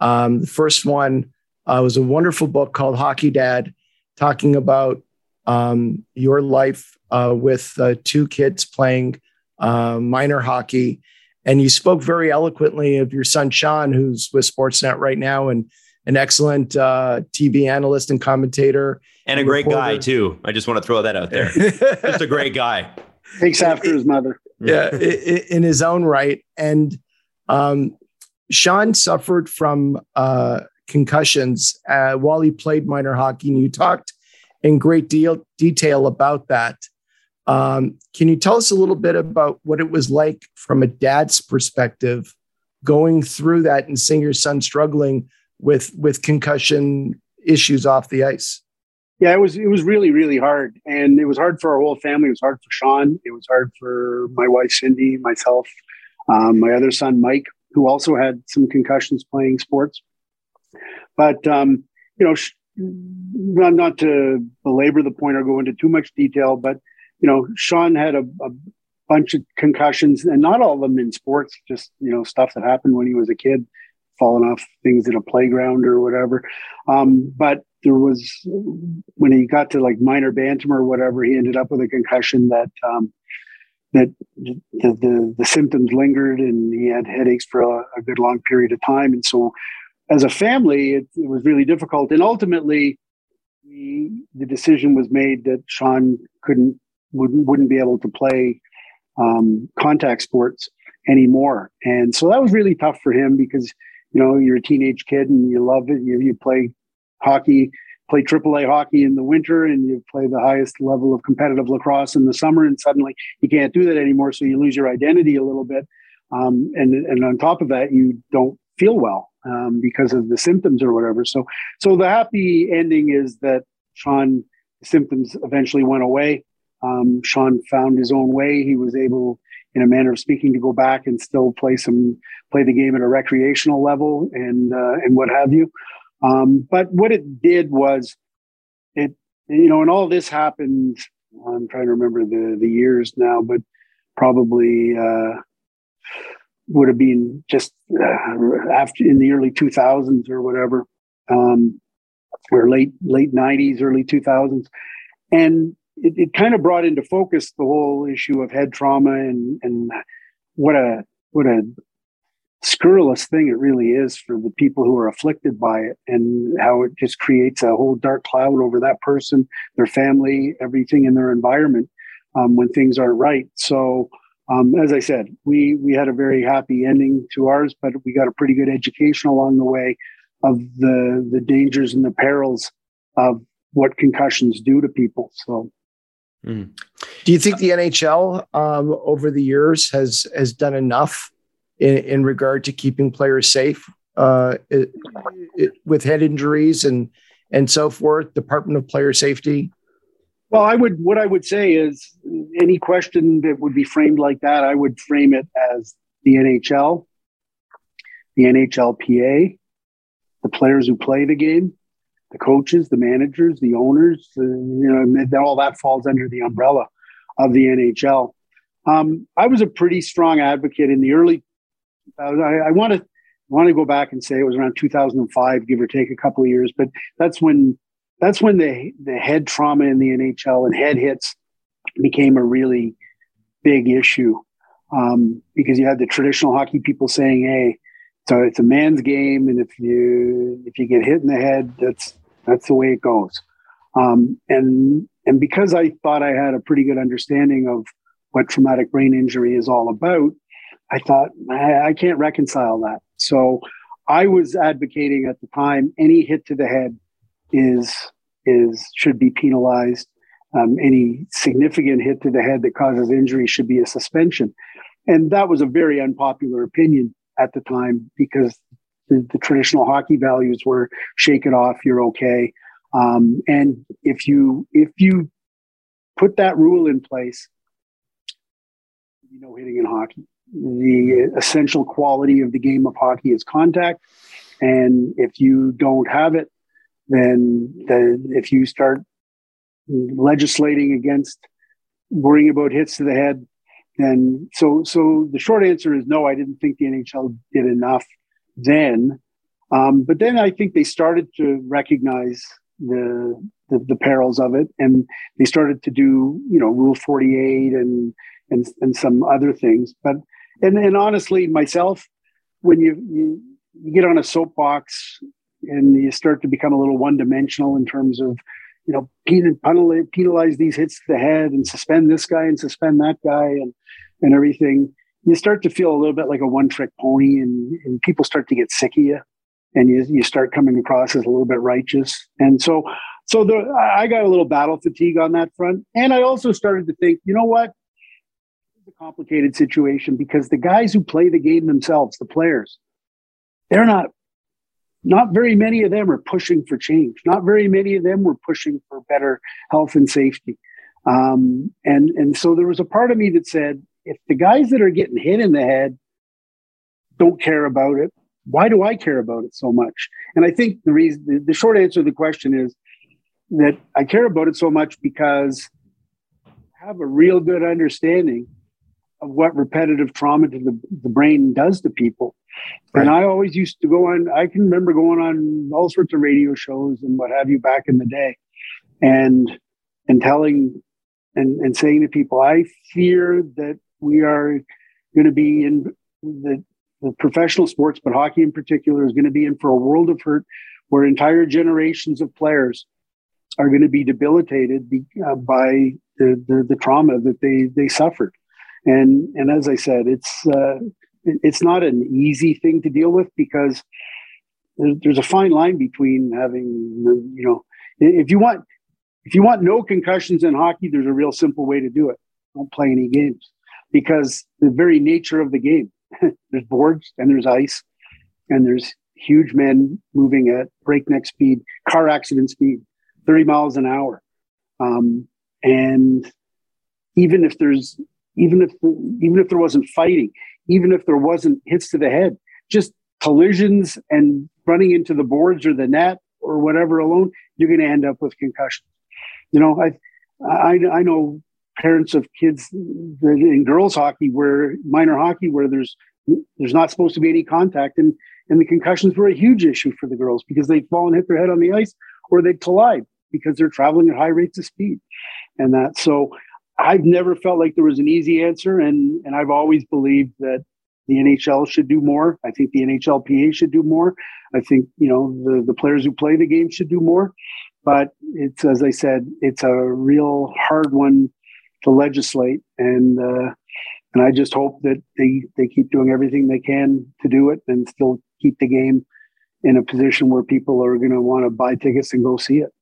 Um, the first one uh, was a wonderful book called Hockey Dad, talking about um, your life uh, with uh, two kids playing uh, minor hockey. And you spoke very eloquently of your son, Sean, who's with Sportsnet right now and an excellent uh, TV analyst and commentator and a great reporter. guy too. I just want to throw that out there. *laughs* just a great guy. Takes after his mother. Yeah, in his own right. And um, Sean suffered from uh, concussions uh, while he played minor hockey. And you talked in great deal detail about that. Um, can you tell us a little bit about what it was like from a dad's perspective, going through that and seeing your son struggling with with concussion issues off the ice? Yeah, it was it was really really hard, and it was hard for our whole family. It was hard for Sean. It was hard for my wife Cindy, myself, um, my other son Mike, who also had some concussions playing sports. But um, you know, not not to belabor the point or go into too much detail, but you know, Sean had a, a bunch of concussions, and not all of them in sports. Just you know, stuff that happened when he was a kid, falling off things at a playground or whatever. Um, but there was when he got to like minor bantam or whatever, he ended up with a concussion that um, that the, the, the symptoms lingered, and he had headaches for a, a, good long period of time. And so, as a family, it, it was really difficult. And ultimately, the, the decision was made that Sean couldn't wouldn't wouldn't be able to play um, contact sports anymore. And so that was really tough for him because you know you're a teenage kid and you love it. You, you play hockey, play AAA hockey in the winter, and you play the highest level of competitive lacrosse in the summer, and suddenly you can't do that anymore. So you lose your identity a little bit. Um, and and on top of that, you don't feel well um, because of the symptoms or whatever. So so the happy ending is that Sean symptoms eventually went away. Um, Sean found his own way. He was able, in a manner of speaking, to go back and still play some play the game at a recreational level and uh, and what have you. Um, but what it did was, it you know, and all this happened. I'm trying to remember the the years now, but probably uh, would have been just uh, after in the early 2000s or whatever, um, or late late 90s, early 2000s, and it, it kind of brought into focus the whole issue of head trauma and and what a what a scurrilous thing it really is for the people who are afflicted by it and how it just creates a whole dark cloud over that person their family everything in their environment um, when things aren't right. So um, as i said we we had a very happy ending to ours but we got a pretty good education along the way of the the dangers and the perils of what concussions do to people. So. Mm. do you think the nhl um, over the years has has done enough in, in regard to keeping players safe uh, it, it, with head injuries and and so forth. Department of Player Safety. Well, I would. What I would say is, any question that would be framed like that, I would frame it as the NHL, the NHLPA, the players who play the game, the coaches, the managers, the owners. Uh, you know, all that falls under the umbrella of the NHL. Um, I was a pretty strong advocate in the early I, want to want to go back and say it was around 2005, give or take a couple of years, but that's when that's when the the head trauma in the NHL and head hits became a really big issue um, because you had the traditional hockey people saying, "Hey, so it's a man's game, and if you if you get hit in the head, that's that's the way it goes." Um, and and because I thought I had a pretty good understanding of what traumatic brain injury is all about, I thought I, can't reconcile that. So I was advocating at the time any hit to the head is is should be penalized. Um, any significant hit to the head that causes injury should be a suspension, and that was a very unpopular opinion at the time because the, the traditional hockey values were shake it off, you're okay. Um, and if you if you put that rule in place, you know hitting in hockey the essential quality of the game of hockey is contact. And if you don't have it, then the, if you start legislating against worrying about hits to the head, then so so the short answer is no. I didn't think the NHL did enough then, um, but then I think they started to recognize the, the the perils of it, and they started to do you know Rule Forty Eight and and and some other things. But and and honestly, myself, when you, you you get on a soapbox and you start to become a little one dimensional in terms of you know penalize, penalize these hits to the head and suspend this guy and suspend that guy and and everything you start to feel a little bit like a one trick pony and, and people start to get sick of you and you, you start coming across as a little bit righteous and so so the, I got a little battle fatigue on that front. And I also started to think, you know what? A complicated situation because the guys who play the game themselves, the players, they're not, not very many of them are pushing for change. Not very many of them were pushing for better health and safety. Um, and, and so there was a part of me that said, if the guys that are getting hit in the head don't care about it, why do I care about it so much? And I think the reason, the short answer to the question is that I care about it so much because I have a real good understanding of what repetitive trauma to the, the brain does to people. Right. And I always used to go on, I can remember going on all sorts of radio shows and what have you back in the day and and telling and, and saying to people, I fear that we are going to be in the, the professional sports, but hockey in particular is going to be in for a world of hurt where entire generations of players are going to be debilitated be, uh, by the, the, the trauma that they they suffered, and and as I said, it's uh, it's not an easy thing to deal with because there's, a fine line between having you know if you want if you want no concussions in hockey, there's a real simple way to do it. Don't play any games because the very nature of the game, *laughs* there's boards and there's ice and there's huge men moving at breakneck speed, car accident speed. 30 miles an hour. Um, and even if there's, even if, even if there wasn't fighting, even if there wasn't hits to the head, just collisions and running into the boards or the net or whatever alone, you're going to end up with concussions. You know, I, I, I know parents of kids in girls hockey where minor hockey where there's there's not supposed to be any contact and and the concussions were a huge issue for the girls because they'd fall and hit their head on the ice or they'd collide because they're traveling at high rates of speed and that. So I've never felt like there was an easy answer. And, and I've always believed that the NHL should do more. I think the NHLPA should do more. I think, you know, the, the players who play the game should do more. But it's, as I said, it's a real hard one to legislate. And, uh, and I just hope that they, they keep doing everything they can to do it and still keep the game in a position where people are going to want to buy tickets and go see it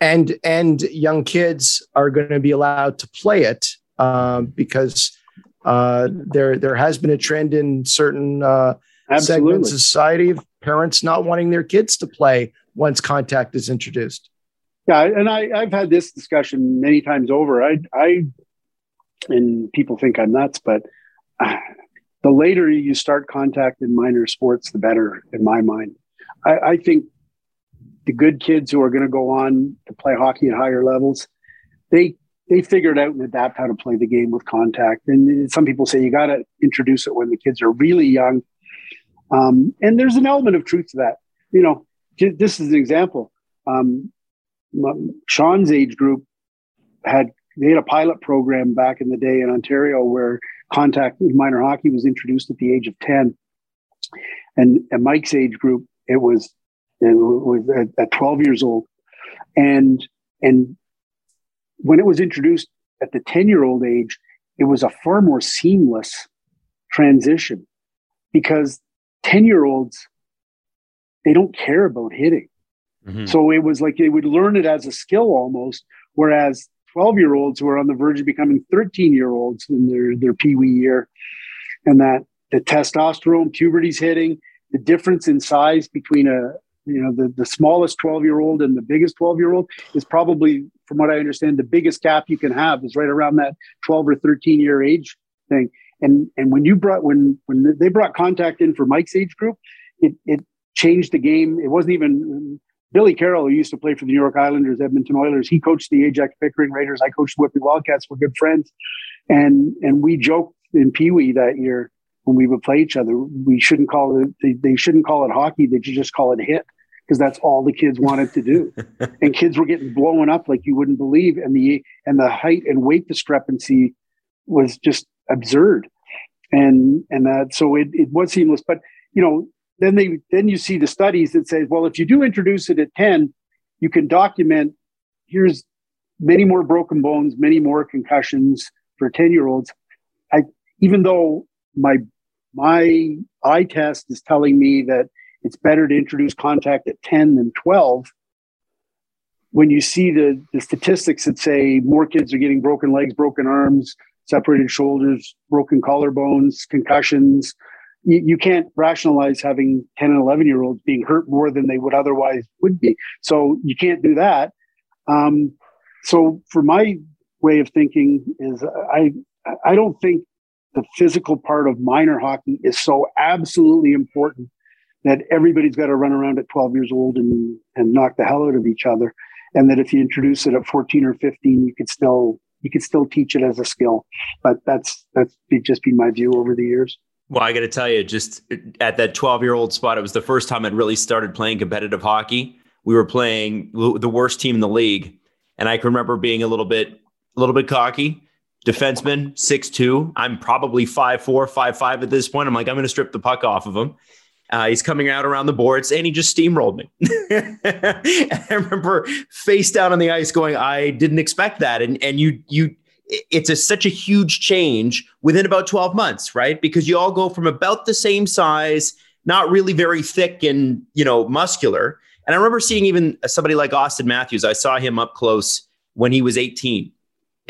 and and young kids are going to be allowed to play it uh, because uh, there there has been a trend in certain uh, segments of society of parents not wanting their kids to play once contact is introduced. Yeah, and I, I've had this discussion many times over. I, I, and people think I'm nuts, but uh, *sighs* the later you start contact in minor sports, the better in my mind. I, I think the good kids who are going to go on to play hockey at higher levels, they they figured out and adapt how to play the game with contact. And some people say you got to introduce it when the kids are really young. Um, and there's an element of truth to that. You know, this is an example. Um, Sean's age group had they had a pilot program back in the day in Ontario where contact minor hockey was introduced at the age of 10. And, and Mike's age group, it was was at, at 12 years old. And, and when it was introduced at the 10 year old age, it was a far more seamless transition because 10 year olds, they don't care about hitting. Mm-hmm. So it was like they would learn it as a skill almost, whereas 12 year olds who are on the verge of becoming 13 year olds in their, their pee wee year, and that the testosterone, puberty's hitting, the difference in size between a, you know the, the smallest 12 year old and the biggest 12 year old is probably from what i understand the biggest gap you can have is right around that 12 or 13 year age thing. And and when you brought when when they brought contact in for mike's age group it it changed the game. It wasn't even billy carroll who used to play for the new york islanders edmonton oilers he coached the ajax pickering raiders. I coached the whitby wildcats. We're good friends. And and we joked in pee-wee that year when we would play each other. We shouldn't call it, they, they shouldn't call it hockey. They should just call it hit because that's all the kids wanted to do. *laughs* and kids were getting blown up like you wouldn't believe. And the, and the height and weight discrepancy was just absurd. And, and that, so it, it was seamless, but you know, then they, then you see the studies that say, well, if you do introduce it at 10, you can document here's many more broken bones, many more concussions for 10 year olds. I, even though my my eye test is telling me that it's better to introduce contact at 10 than 12 when you see the, the statistics that say more kids are getting broken legs, broken arms, separated shoulders, broken collarbones, concussions, you, you can't rationalize having 10 and 11 year olds being hurt more than they would otherwise would be. So you can't do that. Um, so for my way of thinking is I, I don't think the physical part of minor hockey is so absolutely important that everybody's got to run around at 12 years old and, and knock the hell out of each other. And that if you introduce it at 14 or 15, you could still you could still teach it as a skill. But that's that's just been my view over the years. Well, I got to tell you, just at that 12 year old spot, it was the first time I'd really started playing competitive hockey. We were playing the worst team in the league, and I can remember being a little bit, a little bit cocky. Defenseman, six two. I'm probably five four, five five at this point. I'm like, I'm going to strip the puck off of him. Uh, he's coming out around the boards and he just steamrolled me. *laughs* I remember face down on the ice going, I didn't expect that. And, and you, you, it's a, such a huge change within about 12 months, right? Because you all go from about the same size, not really very thick and, you know, muscular. And I remember seeing even somebody like Austin Matthews. I saw him up close when he was 18.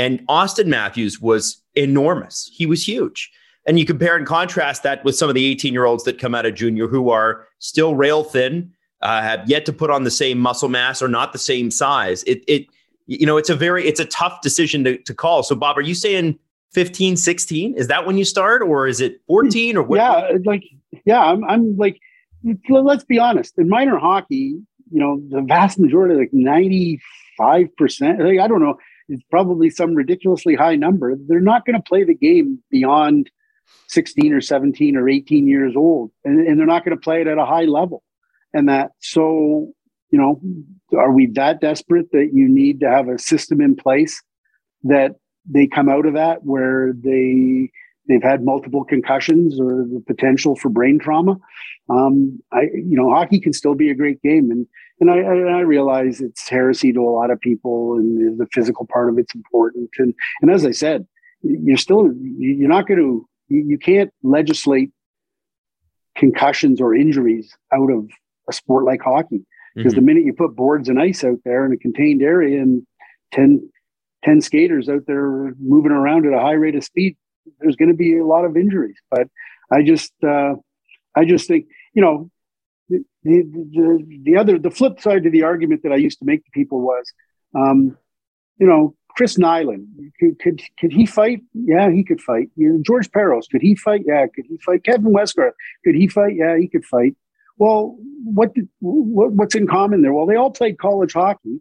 And Austin Matthews was enormous. He was huge. And you compare and contrast that with some of the 18 year olds that come out of junior who are still rail thin, uh, have yet to put on the same muscle mass or not the same size. It, it, you know, it's a very, it's a tough decision to, to call. So, Bob, are you saying 15, 16? Is that when you start, or is it 14 or what? Yeah, like, yeah, I'm, I'm like, let's be honest. In minor hockey, you know, the vast majority, like 95%, like, I don't know, it's probably some ridiculously high number. They're not going to play the game beyond 16 or 17 or 18 years old and, and they're not going to play it at a high level and that so you know are we that desperate that you need to have a system in place that they come out of that where they they've had multiple concussions or the potential for brain trauma um, i you know hockey can still be a great game and and I, I realize it's heresy to a lot of people and the physical part of it's important. And and as i said you're still you're not going to you, you can't legislate concussions or injuries out of a sport like hockey. Because mm-hmm. the minute you put boards and ice out there in a contained area and 10, 10 skaters out there moving around at a high rate of speed there's going to be a lot of injuries. But i just uh, i just think you know the, the, the other the flip side to the argument that i used to make to people was um, you know Chris Nilan, could, could, could he fight? Yeah, he could fight. You know, George Parros, could he fight? Yeah, could he fight? Kevin Westgarth, could he fight? Yeah, he could fight. Well, what, did, what what's in common there? Well, they all played college hockey,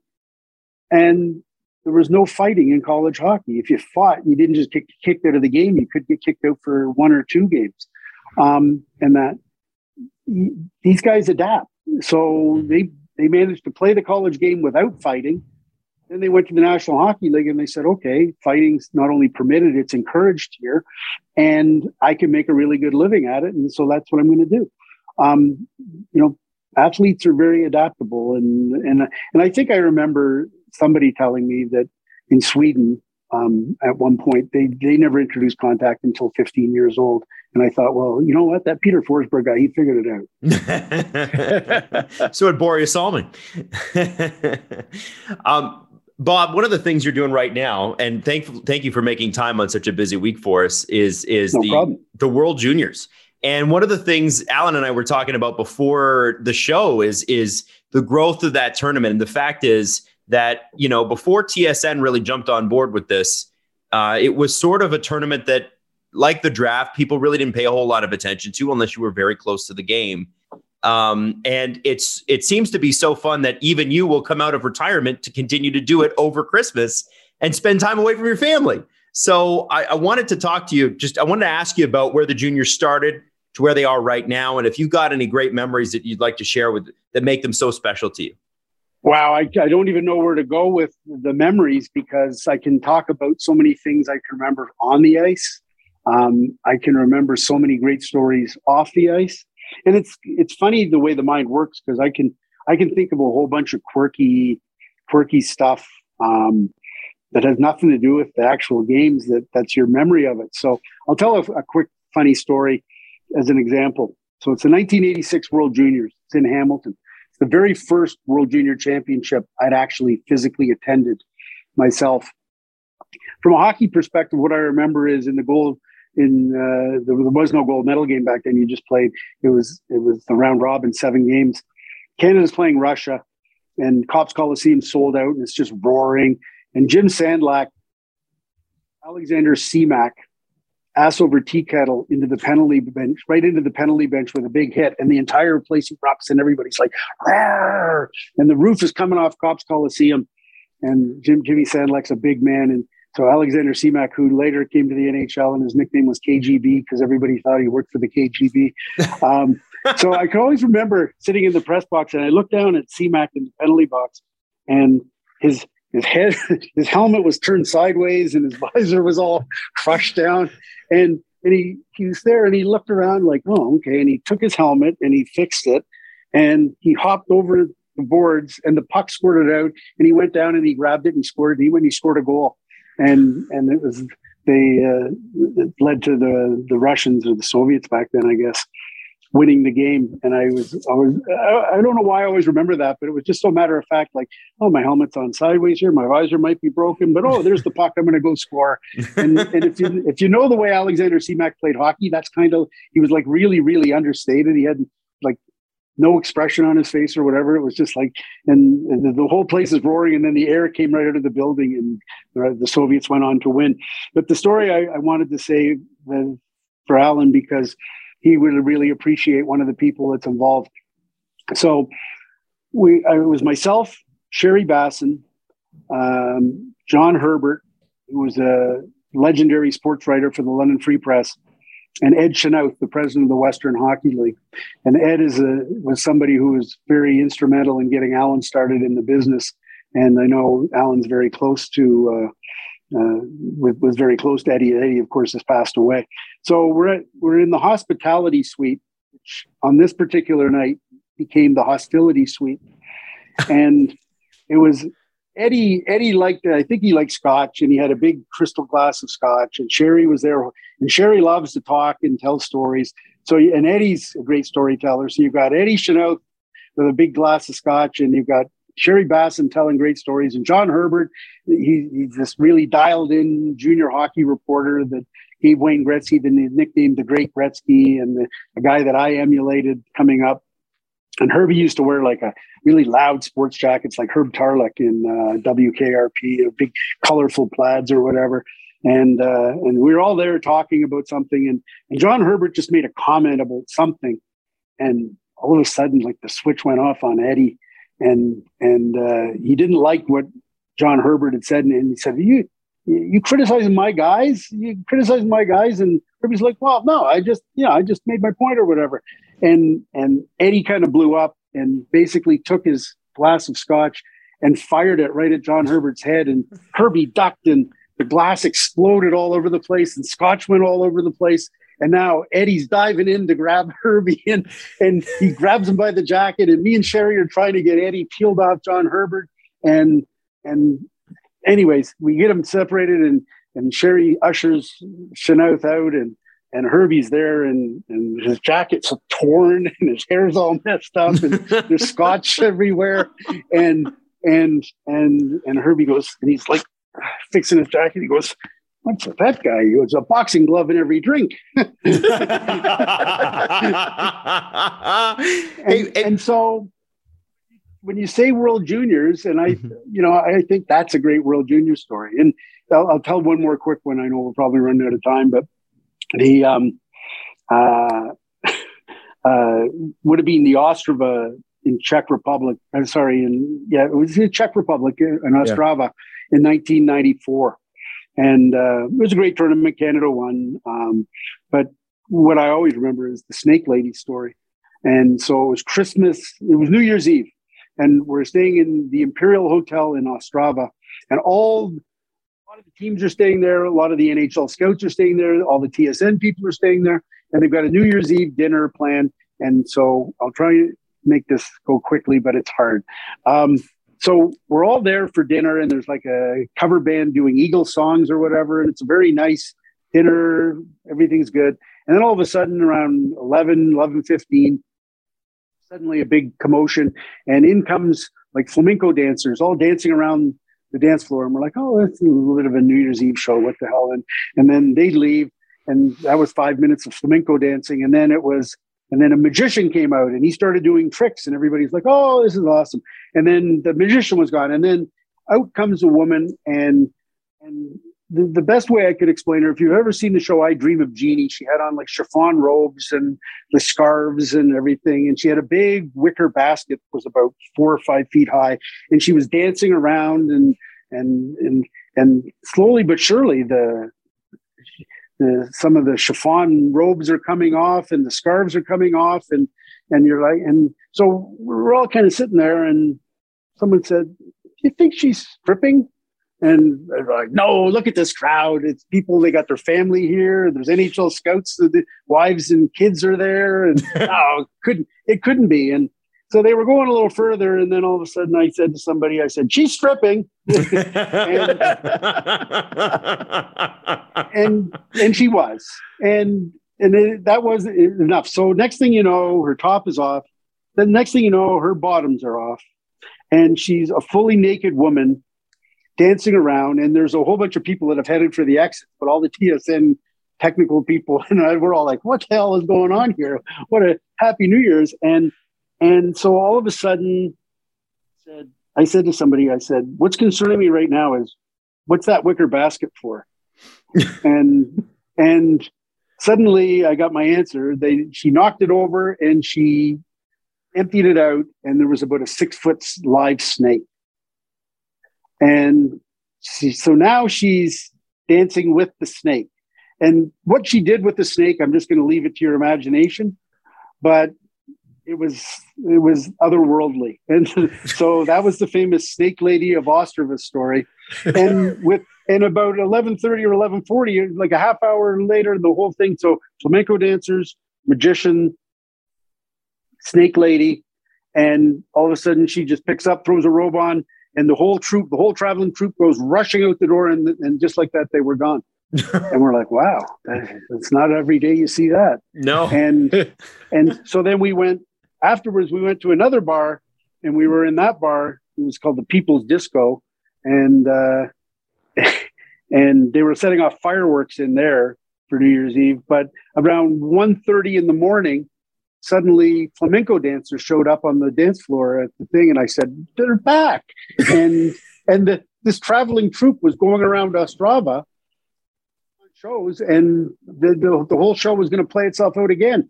and there was no fighting in college hockey. If you fought, you didn't just get kicked out of the game. You could get kicked out for one or two games, um, and that these guys adapt. So they they managed to play the college game without fighting then they went to the National Hockey League and they said, okay, fighting's not only permitted, it's encouraged here, and I can make a really good living at it. And so that's what I'm going to do. Um, you know, athletes are very adaptable, and and and I think I remember somebody telling me that in Sweden, um, at one point they they never introduced contact until 15 years old and i thought well you know what that peter forsberg guy he figured it out *laughs* so did Borje Salming *laughs* um, Bob, one of the things you're doing right now, and thank thank you for making time on such a busy week for us, is is no the problem. the World Juniors. And one of the things Allan and I were talking about before the show is is the growth of that tournament. And the fact is that you know before TSN really jumped on board with this, uh, it was sort of a tournament that, like the draft, people really didn't pay a whole lot of attention to unless you were very close to the game. Um, and it's it seems to be so fun that even you will come out of retirement to continue to do it over Christmas and spend time away from your family. So I, I wanted to talk to you. Just I wanted to ask you about where the juniors started to where they are right now, and if you got any great memories that you'd like to share with that make them so special to you. Wow, I, I don't even know where to go with the memories because I can talk about so many things I can remember on the ice. Um, I can remember so many great stories off the ice and it's it's funny the way the mind works because I can I can think of a whole bunch of quirky quirky stuff um, that has nothing to do with the actual games. That that's your memory of it. So I'll tell a, a quick funny story as an example. So it's the 1986 World Juniors. It's in Hamilton. It's the very first World Junior Championship I'd actually physically attended myself. From a hockey perspective, what I remember is in the gold in uh, there was no gold medal game back then. You just played. It was it was the round robin, seven games. Canada's playing Russia, and Copps Coliseum sold out, and it's just roaring. And Jim Sandlak, Alexander Semak, ass over tea kettle into the penalty bench, right into the penalty bench with a big hit, and the entire place erupts, and everybody's like, Rawr! and the roof is coming off Copps Coliseum, and Jim Jimmy Sandlak's a big man, and so Alexander Semak, who later came to the NHL, and his nickname was KGB because everybody thought he worked for the KGB. *laughs* Um, so I can always remember sitting in the press box, and I looked down at Semak in the penalty box, and his his head, *laughs* his helmet was turned sideways, and his *laughs* visor was all crushed down, and and he he was there, and he looked around like, oh, okay, and he took his helmet and he fixed it, and he hopped over the boards, and the puck squirted out, and he went down and he grabbed it and scored. And he went, he scored a goal and and it was they uh, it led to the the Russians or the Soviets back then, I guess, winning the game. And I was I was I don't know why I always remember that, but it was just so matter of fact, like oh my helmet's on sideways here, my visor might be broken, but oh there's the puck, I'm going to go score. And, *laughs* and if you if you know the way Alexander Semak played hockey, that's kind of he was like really really understated. He had like no expression on his face or whatever. It was just like, and, and the, whole place is roaring, and then the air came right out of the building, and the, the Soviets went on to win. But the story I, I wanted to say for Allan because he would really appreciate one of the people that's involved. So we, it was myself, Sherry Bassin, um, John Herbert, who was a legendary sports writer for the London Free Press, and Ed Chynoweth, the president of the Western Hockey League. And Ed is a was somebody who was very instrumental in getting Allan started in the business. And I know Allan's very close to uh, uh, was very close to Eddie. Eddie, of course, has passed away. So we're at, we're in the hospitality suite, which on this particular night became the hostility suite, and it was Eddie Eddie liked I think he liked scotch and he had a big crystal glass of scotch and Sherry was there and Sherry loves to talk and tell stories. So and Eddie's a great storyteller. So you've got Eddie Chynoweth with a big glass of scotch and you've got Sherry Bassin telling great stories and John Herbert. He, he's this really dialed in junior hockey reporter that gave Wayne Gretzky the nickname the Great Gretzky and the, a guy that I emulated coming up. And Herbie used to wear like a really loud sports jackets, like Herb Tarlek in uh, WKRP, big colorful plaids or whatever. And uh, and we were all there talking about something, and, and John Herbert just made a comment about something, and all of a sudden, like the switch went off on Eddie, and and uh, he didn't like what John Herbert had said, and he said, "You you criticizing my guys? You criticizing my guys?" And Herbie's like, "Well, no, I just you know I just made my point or whatever." And and Eddie kind of blew up and basically took his glass of scotch and fired it right at John Herbert's head. And Herbie ducked and the glass exploded all over the place and scotch went all over the place. And now Eddie's diving in to grab *laughs* Herbie and, and he grabs him by the jacket. And me and Sherry are trying to get Eddie peeled off John Herbert. And and anyways, we get them separated and and Sherry ushers Chynoweth out and and Herbie's there and, and his jacket's torn and his hair's all messed up and there's *laughs* scotch everywhere. And and and and Herbie goes and he's like fixing his jacket. He goes, What's with that guy? He goes, a boxing glove in every drink. *laughs* *laughs* and, hey, and, so when you say World Juniors, and I, mm-hmm. you know, I think that's a great World Junior story. And I'll, I'll, tell one more quick one. I know we're probably running out of time, but the um, uh, *laughs* uh, would have been the Ostrava in Czech Republic. I'm sorry, in yeah, it was the Czech Republic uh, in Ostrava yeah. in 1994, and uh, it was a great tournament. Canada won, um, but what I always remember is the Snake Lady story. And so it was Christmas. It was New Year's Eve, and we're staying in the Imperial Hotel in Ostrava, and all lot of the teams are staying there. A lot of the NHL scouts are staying there. All the TSN people are staying there. And they've got a New Year's Eve dinner planned. And so I'll try to make this go quickly, but it's hard. Um, so we're all there for dinner, and there's like a cover band doing Eagle songs or whatever. And it's a very nice dinner. Everything's good. And then all of a sudden, around 11, 11 15, suddenly a big commotion, and in comes like flamenco dancers, all dancing around the dance floor, and we're like, oh, it's a little bit of a New Year's Eve show. What the hell? And and then they leave, and that was five minutes of flamenco dancing, and then it was. And then a magician came out and he started doing tricks, and everybody's like, "Oh, this is awesome!" And then the magician was gone, and then out comes a woman, and and the, the best way I could explain her, if you've ever seen the show I Dream of Jeannie, she had on like chiffon robes and the scarves and everything. And she had a big wicker basket that was about four or five feet high. And she was dancing around and and and and slowly but surely the the some of the chiffon robes are coming off and the scarves are coming off and and you're like and so we're all kind of sitting there and someone said, Do you think she's stripping? And like, no, look at this crowd. It's people, they got their family here. There's NHL scouts, the wives and kids are there. And *laughs* oh, couldn't it couldn't be. And so they were going a little further, and then all of a sudden I said to somebody, I said, She's stripping. and, *laughs* and and she was. And and it, that was enough. So next thing you know, her top is off. The next thing you know, her bottoms are off. And she's a fully naked woman dancing around, and there's a whole bunch of people that have headed for the exit, but all the TSN technical people *laughs* and I, we're all like, "What the hell is going on here? What a happy New Year's!" And and so all of a sudden, said I said to somebody, I said, "What's concerning me right now is what's that wicker basket for?" *laughs* and and suddenly I got my answer. They she knocked it over and she emptied it out, and there was about a six foot live snake. And she, so now she's dancing with the snake. And what she did with the snake, I'm just going to leave it to your imagination. But it was it was otherworldly, *laughs* and so that was the famous snake lady of Ostrava story. And with and about 11:30 or 11:40, like a half hour later, the whole thing. So flamenco dancers, magician, snake lady, and all of a sudden she just picks up, throws a robe on, and the whole troupe, the whole traveling troupe goes rushing out the door, and, and just like that, they were gone. *laughs* and we're like, wow, it's not every day you see that. No. And *laughs* and so then we went afterwards. We went to another bar, and we were in that bar. It was called the People's Disco, and uh, *laughs* and they were setting off fireworks in there for New Year's Eve. But around 1.30 in the morning, suddenly flamenco dancers showed up on the dance floor at the thing, and I said, "They're back!" and *laughs* and the, this traveling troupe was going around Ostrava shows, and the, the, the whole show was going to play itself out again.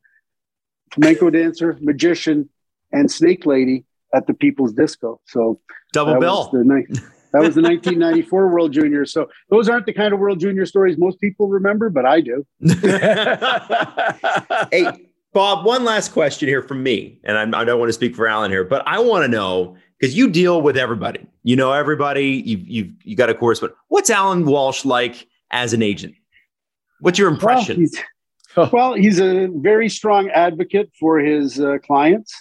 Flamenco dancer, magician, and snake lady at the People's Disco. So double bill. the night. That was the 1994 *laughs* World Junior. So those aren't the kind of World Junior stories most people remember, but I do. *laughs* hey, Bob, one last question here from me, and I'm, I do not want to speak for Allan here, but I want to know because you deal with everybody. You know everybody. You've you've you got a course, but what's Allan Walsh like as an agent? What's your impression? Well, he's, well, he's a very strong advocate for his uh, clients,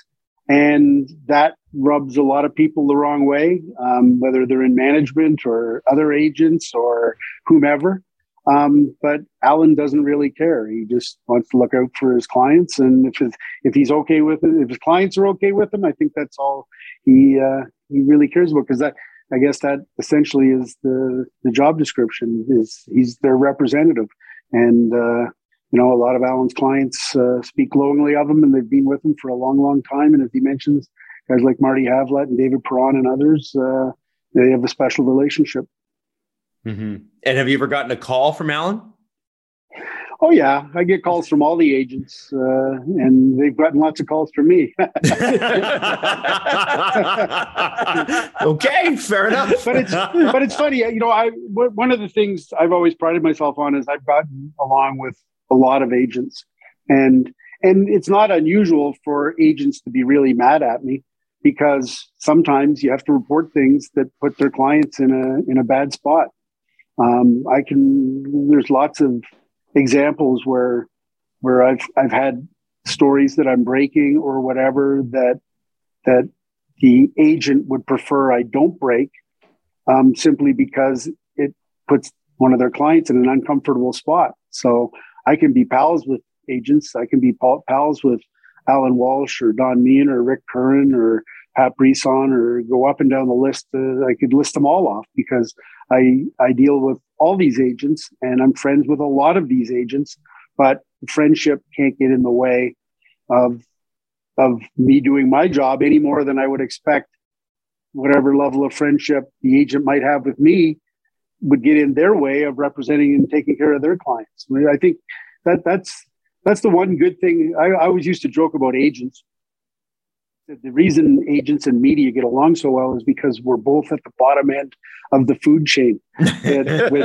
and that rubs a lot of people the wrong way, um, whether they're in management or other agents or whomever. Um, but Allan doesn't really care. He just wants to look out for his clients, and if his, if he's okay with it, if his clients are okay with him, I think that's all he uh, he really cares about. Because that, I guess, that essentially is the the job description. Is he's their representative, and uh, you know, a lot of Allan's clients uh, speak glowingly of him, and they've been with him for a long, long time. And as he mentions, guys like Marty Havlat and David Perron and others, uh, they have a special relationship. Mm-hmm. And have you ever gotten a call from Allan? Oh yeah, I get calls from all the agents, uh, and they've gotten lots of calls from me. *laughs* *laughs* okay, fair enough. but it's but it's funny, you know. I one of the things I've always prided myself on is I've gotten along with a lot of agents, and and it's not unusual for agents to be really mad at me because sometimes you have to report things that put their clients in a in a bad spot um, I can. There's lots of examples where where I've I've had stories that I'm breaking or whatever that that the agent would prefer I don't break, um, simply because it puts one of their clients in an uncomfortable spot. So I can be pals with agents. I can be pals with Allan Walsh or Don Meehan or Rick Curran or Pat Brisson or go up and down the list. Uh, I could list them all off because I I deal with all these agents and I'm friends with a lot of these agents, but friendship can't get in the way of of me doing my job any more than I would expect whatever level of friendship the agent might have with me would get in their way of representing and taking care of their clients. I, mean, I think that that's that's the one good thing. I, I always used to joke about agents the reason agents and media get along so well is because we're both at the bottom end of the food chain. that, *laughs* when,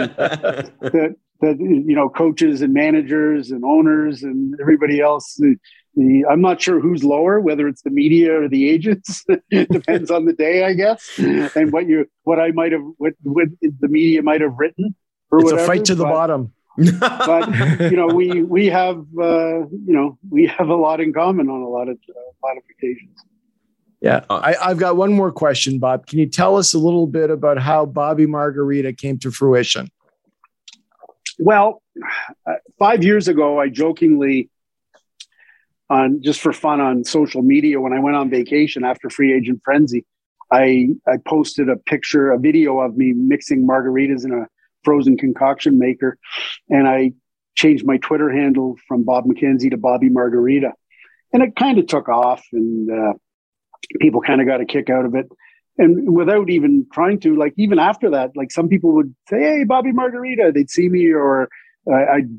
that, that, you know, coaches and managers and owners and everybody else. The, the, I'm not sure who's lower, whether it's the media or the agents. it *laughs* depends on the day, I guess, and what you, what I might have, what, what the media might have written. Or it's whatever. a fight to the but, bottom. *laughs* but you know, we we have uh, you know we have a lot in common on a lot of uh, a lot of occasions. Yeah. Uh, I, have got one more question, Bob. Can you tell us a little bit about how Bobby Margarita came to fruition? Well, uh, five years ago, I jokingly, on just for fun on social media, when I went on vacation after Free Agent Frenzy, I, I posted a picture, a video of me mixing margaritas in a frozen concoction maker. And I changed my Twitter handle from Bob McKenzie to Bobby Margarita. And it kind of took off. And uh, people kind of got a kick out of it. And without even trying to, like, even after that, like some people would say, Hey, Bobby Margarita, they'd see me, or uh, I'd,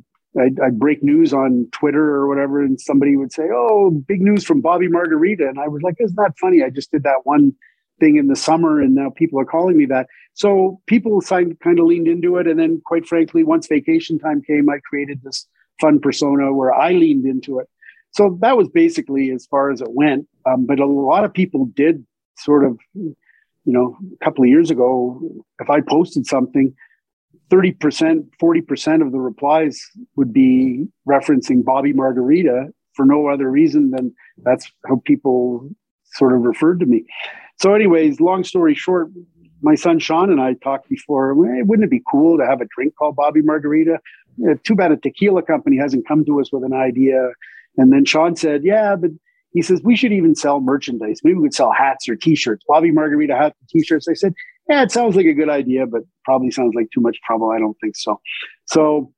I'd, I'd, break news on Twitter or whatever, and somebody would say, Oh, big news from Bobby Margarita. And I was like, Isn't that funny? I just did that one thing in the summer, and now people are calling me that. So people kind of leaned into it. And then, quite frankly, once vacation time came, I created this fun persona where I leaned into it. So that was basically as far as it went. Um, but a lot of people did sort of, you know, a couple of years ago, if I posted something, 30%, 40% of the replies would be referencing Bobby Margarita for no other reason than that's how people sort of referred to me. So, anyways, long story short, my son Sean and I talked before. Hey, wouldn't it be cool to have a drink called Bobby Margarita? too bad a tequila company hasn't come to us with an idea and then Sean said, Yeah, but he says, we should even sell merchandise. Maybe we could sell hats or t shirts. Bobby Margarita hats and t shirts. I said, Yeah, it sounds like a good idea, but probably sounds like too much trouble. I don't think so. So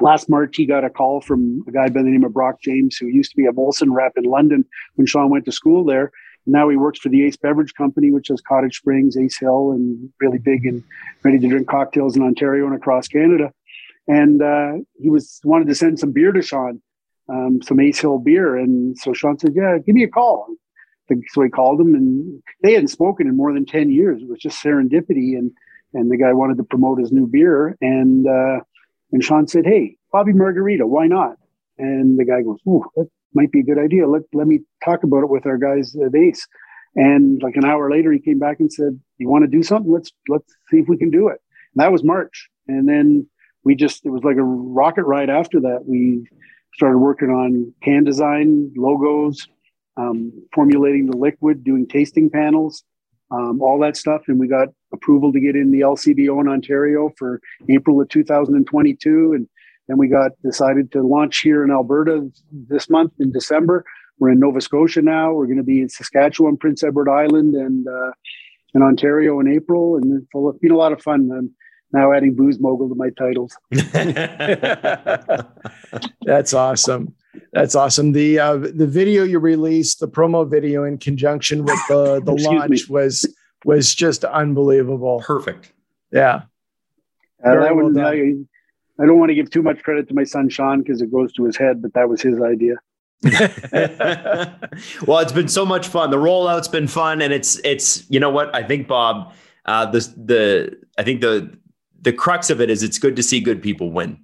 last March, he got a call from a guy by the name of Brock James, who used to be a Molson rep in London when Sean went to school there. Now he works for the Ace Beverage Company, which has Cottage Springs, Ace Hill, and really big and ready to drink cocktails in Ontario and across Canada. And uh, he was wanted to send some beer to Sean um, some Ace Hill beer. And so Sean said, Yeah, give me a call. So he called him, and they hadn't spoken in more than 10 years. It was just serendipity. And, and the guy wanted to promote his new beer. And, uh, and Sean said, Hey, Bobby Margarita, why not? And the guy goes, Ooh, that might be a good idea. Let, let me talk about it with our guys at Ace. And like an hour later, he came back and said, "You want to do something? Let's let's see if we can do it." And that was March, and then we just it was like a rocket ride after that. We started working on can design, logos, um, formulating the liquid, doing tasting panels, um, all that stuff. And we got approval to get in the LCBO in Ontario for April of 2022. And then we got decided to launch here in Alberta this month in December. We're in Nova Scotia now. We're going to be in Saskatchewan, Prince Edward Island, and uh, in Ontario in April. And it's been a lot of fun. Um, now adding booze mogul to my titles. *laughs* *laughs* That's awesome. That's awesome. The uh, the video you released, the promo video in conjunction with the *laughs* the launch me. was was just unbelievable. Perfect. Yeah. Uh, that well I, I don't want to give too much credit to my son Sean because it goes to his head, but that was his idea. well, it's been so much fun. The rollout's been fun, and it's it's you know what I think, Bob. Uh, the the I think the the crux of it is it's good to see good people win.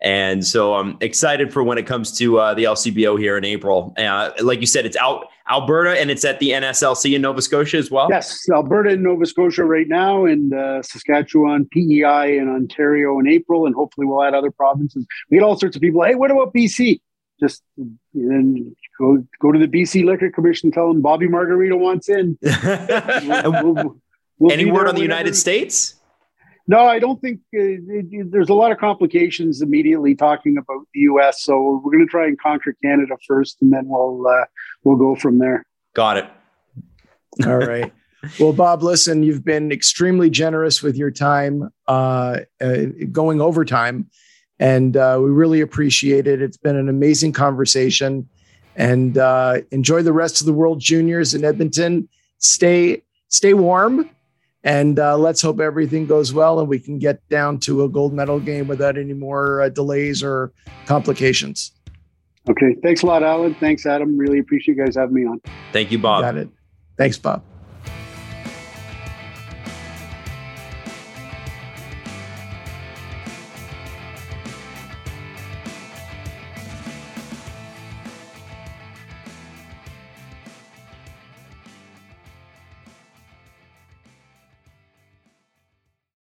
And so I'm excited for when it comes to uh, the LCBO here in April. Uh, like you said, it's out Alberta and it's at the NSLC in Nova Scotia as well. Yes, Alberta and Nova Scotia right now, and uh, Saskatchewan, PEI, and Ontario in April, and hopefully we'll add other provinces. We get all sorts of people. Hey, what about BC? Just then go go to the BC Liquor Commission, tell them Bobby Margarita wants in. *laughs* we'll, we'll, we'll Any word on the United States? No, I don't think uh, it, it, there's a lot of complications immediately talking about the U.S. So we're going to try and conquer Canada first, and then we'll uh, we'll go from there. Got it. *laughs* All right. Well, Bob, listen, you've been extremely generous with your time, uh, uh, going overtime, and uh, we really appreciate it. It's been an amazing conversation, and uh, enjoy the rest of the World Juniors in Edmonton. Stay stay warm, and uh, let's hope everything goes well and we can get down to a gold medal game without any more uh, delays or complications. Okay. Thanks a lot, Allan. Thanks, Adam. Really appreciate you guys having me on. Thank you, Bob. Got it. Thanks, Bob.